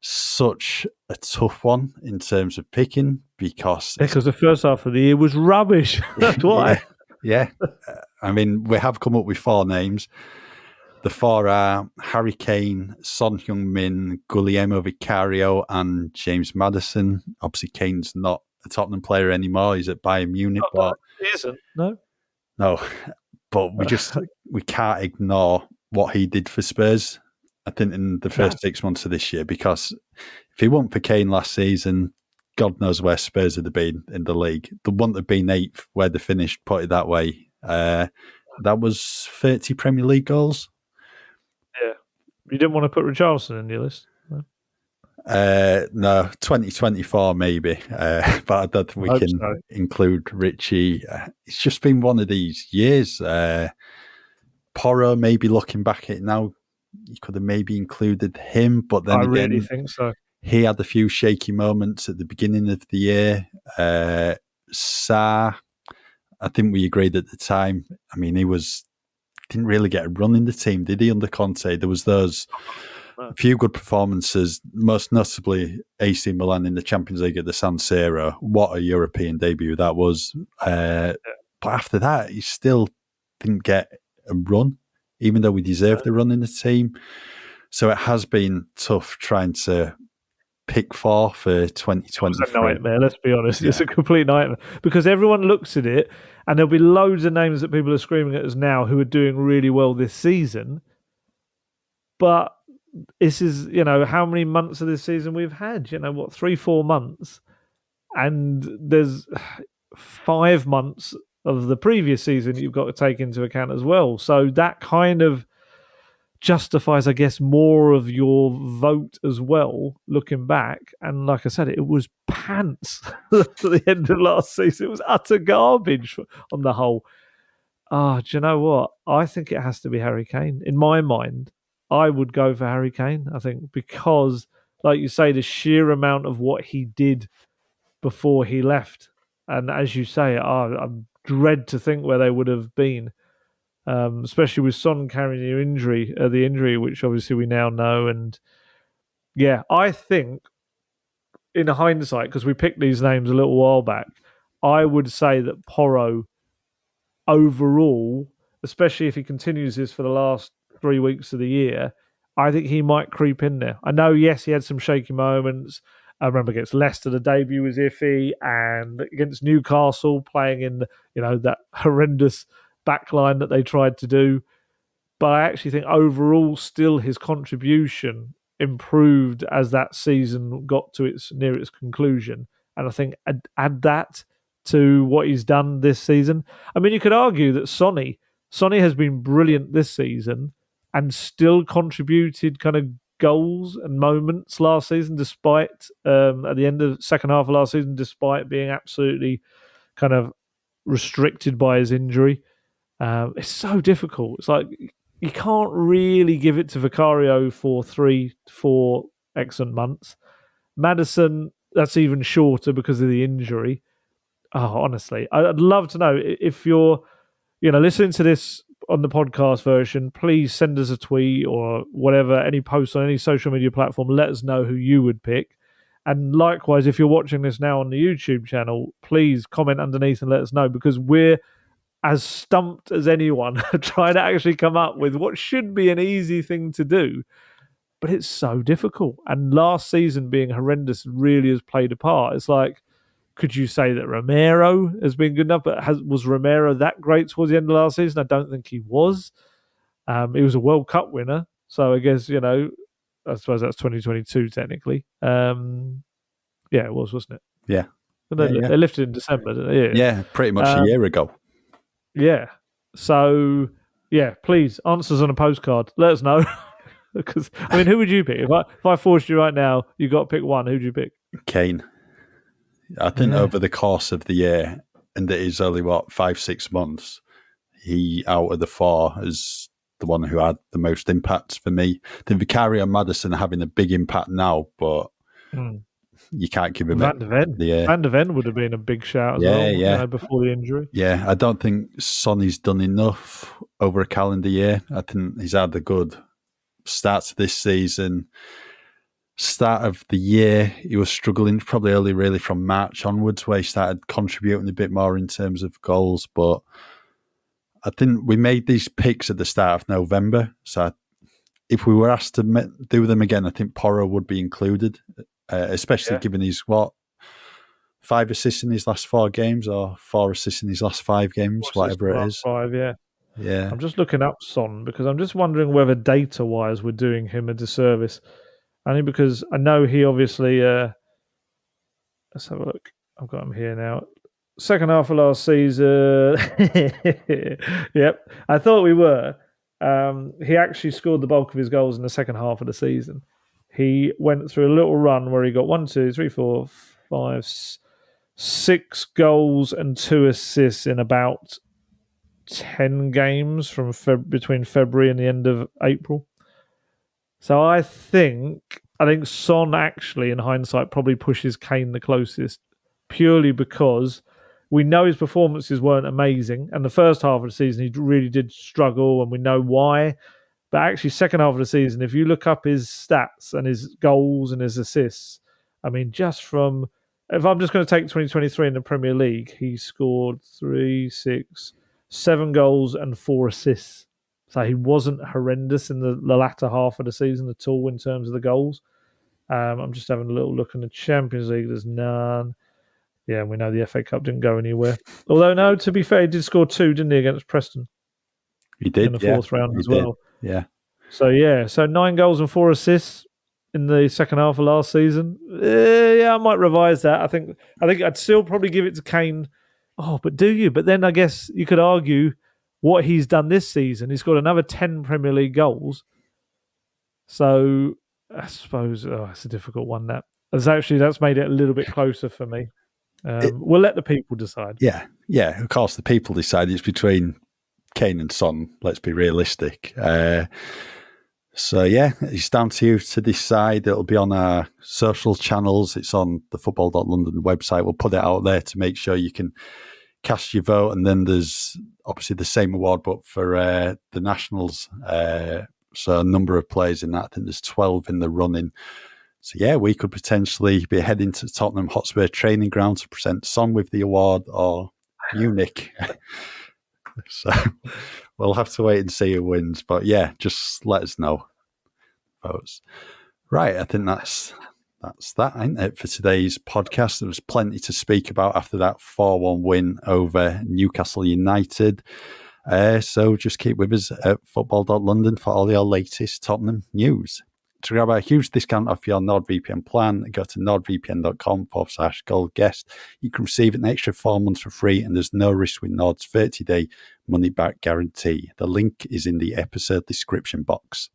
such a tough one in terms of picking because because the first half of the year was rubbish. That's why. Yeah, yeah. I mean, we have come up with four names. The four are Harry Kane, Son Heung-min, Guglielmo Vicario, and James Maddison. Obviously, Kane's not a Tottenham player anymore. He's at Bayern Munich, not but he isn't. No, no. But we just we can't ignore what he did for Spurs I think in the first yeah. six months of this year because if he weren't for Kane last season, God knows where Spurs would have been in the league. The one that been eighth where they finished, put it that way. Uh, that was 30 Premier League goals. Yeah. You didn't want to put Richarlison in your list? No, uh, no 2024 maybe. Uh, but I don't think we can so. include Richie. Uh, it's just been one of these years. Porro, maybe looking back at it now, you could have maybe included him, but then I again, really think so. He had a few shaky moments at the beginning of the year. Uh, Sarr, I think we agreed at the time. I mean, he was didn't really get a run in the team, did he? Under Conte, there was those a few good performances, most notably AC Milan in the Champions League at the San Siro. What a European debut that was! Uh, but after that, he still didn't get a run even though we deserve the run in the team. So it has been tough trying to pick four for 2020. It's a nightmare, let's be honest. Yeah. It's a complete nightmare because everyone looks at it and there'll be loads of names that people are screaming at us now who are doing really well this season. But this is, you know, how many months of this season we've had? You know, what, three, four months? And there's five months of the previous season you've got to take into account as well. So that kind of justifies, I guess, more of your vote as well, looking back. And like I said, it was pants at the end of last season. It was utter garbage on the whole. Ah, oh, do you know what? I think it has to be Harry Kane. In my mind, I would go for Harry Kane. I think because, like you say, the sheer amount of what he did before he left. And as you say, oh, I'm dread to think where they would have been, um, especially with Son carrying the injury, uh, the injury, which obviously we now know. And yeah, I think in hindsight, because we picked these names a little while back, I would say that Porro overall, especially if he continues this for the last three weeks of the year, I think he might creep in there. I know, yes, he had some shaky moments. I remember against Leicester, the debut was iffy, and against Newcastle, playing in you know that horrendous backline that they tried to do. But I actually think overall, still his contribution improved as that season got to its near its conclusion. And I think add, add that to what he's done this season. I mean, you could argue that Sonny Sonny has been brilliant this season and still contributed kind of goals and moments last season, despite um, at the end of second half of last season, despite being absolutely kind of restricted by his injury. Um, it's so difficult. It's like you can't really give it to Vicario for three, four excellent months. Maddison, that's even shorter because of the injury. Oh, honestly, I'd love to know if you're, you know, listening to this on the podcast version. Please send us a tweet or whatever, any post on any social media platform. Let us know who you would pick. And likewise, if you're watching this now on the YouTube channel, please comment underneath and let us know because we're as stumped as anyone trying to actually come up with what should be an easy thing to do. But it's so difficult. And last season being horrendous really has played a part. It's like, could you say that Romero has been good enough? But has, was Romero that great towards the end of last season? I don't think he was. Um, he was a World Cup winner. So I guess, you know, I suppose that's 2022 technically. Um, yeah, it was, wasn't it? Yeah. But they, yeah, yeah. they lifted in December. Yeah, yeah pretty much um, a year ago. Yeah. So yeah, please answers on a postcard. Let us know. Because I mean, who would you pick if I if I forced you right now? You got to pick one. Who'd you pick? Kane. I think yeah. over the course of the year, and it is only what five six months, he out of the four is the one who had the most impact for me. The Vicario and Maddison having a big impact now, but mm you can't give him Van de Ven. Yeah, Van de Ven would have been a big shout. yeah, well, yeah. You know, before the injury. Yeah, I don't think Sonny's done enough over a calendar year. I think he's had a good start to this season. Start of the year, he was struggling probably early, really from March onwards, where he started contributing a bit more in terms of goals. But I think we made these picks at the start of November, so if we were asked to do them again, I think Porro would be included uh, especially yeah. given he's what five assists in his last four games or four assists in his last five games, Four whatever it is. Five, yeah. Yeah. I'm just looking up Son because I'm just wondering whether data wise we're doing him a disservice. Only because I know he obviously uh let's have a look. I've got him here now. Second half of last season. yep. I thought we were. Um, he actually scored the bulk of his goals in the second half of the season he went through a little run where he got one, two, three, four, five, six goals and two assists in about ten games from Feb- between February and the end of April. So I think I think Son actually, in hindsight, probably pushes Kane the closest, purely because we know his performances weren't amazing, and the first half of the season he really did struggle, and we know why. But actually, second half of the season, if you look up his stats and his goals and his assists, I mean, just from if I'm just going to take 2023 in the Premier League, he scored three, six, seven goals and four assists. So he wasn't horrendous in the, the latter half of the season at all in terms of the goals. Um, I'm just having a little look in the Champions League. There's none. Yeah, we know the FA Cup didn't go anywhere. Although, no, to be fair, he did score two, didn't he, against Preston? He did in the fourth yeah, round as well. Yeah. So yeah, so nine goals and four assists in the second half of last season. Uh, yeah, I might revise that. I think I think I'd still probably give it to Kane. Oh, but do you? But then I guess you could argue what he's done this season. He's got another ten Premier League goals. So I suppose oh, it's a difficult one. That that's actually that's made it a little bit closer for me. Um, it, we'll let the people decide. Yeah, yeah. Of course, the people decide. It's between Kane and Son. Let's be realistic. Uh, so yeah, it's down to you to decide. It'll be on our social channels. It's on the football.london website. We'll put it out there to make sure you can cast your vote. And then there's obviously the same award, but for uh, the Nationals. Uh, so a number of players in that. I think there's 12 in the running. So yeah, we could potentially be heading to Tottenham Hotspur training ground to present Son with the award or Munich. So we'll have to wait and see who wins. But yeah, just let us know. Right, I think that's that's that, ain't it, for today's podcast? There was plenty to speak about after that 4 1 win over Newcastle United. Uh, so just keep with us at football.london for all your latest Tottenham news. To grab a huge discount off your NordVPN plan, go to nordvpn.com forward slash gold guest. You can receive an extra four months for free, and there's no risk with Nord's 30 day money back guarantee. The link is in the episode description box.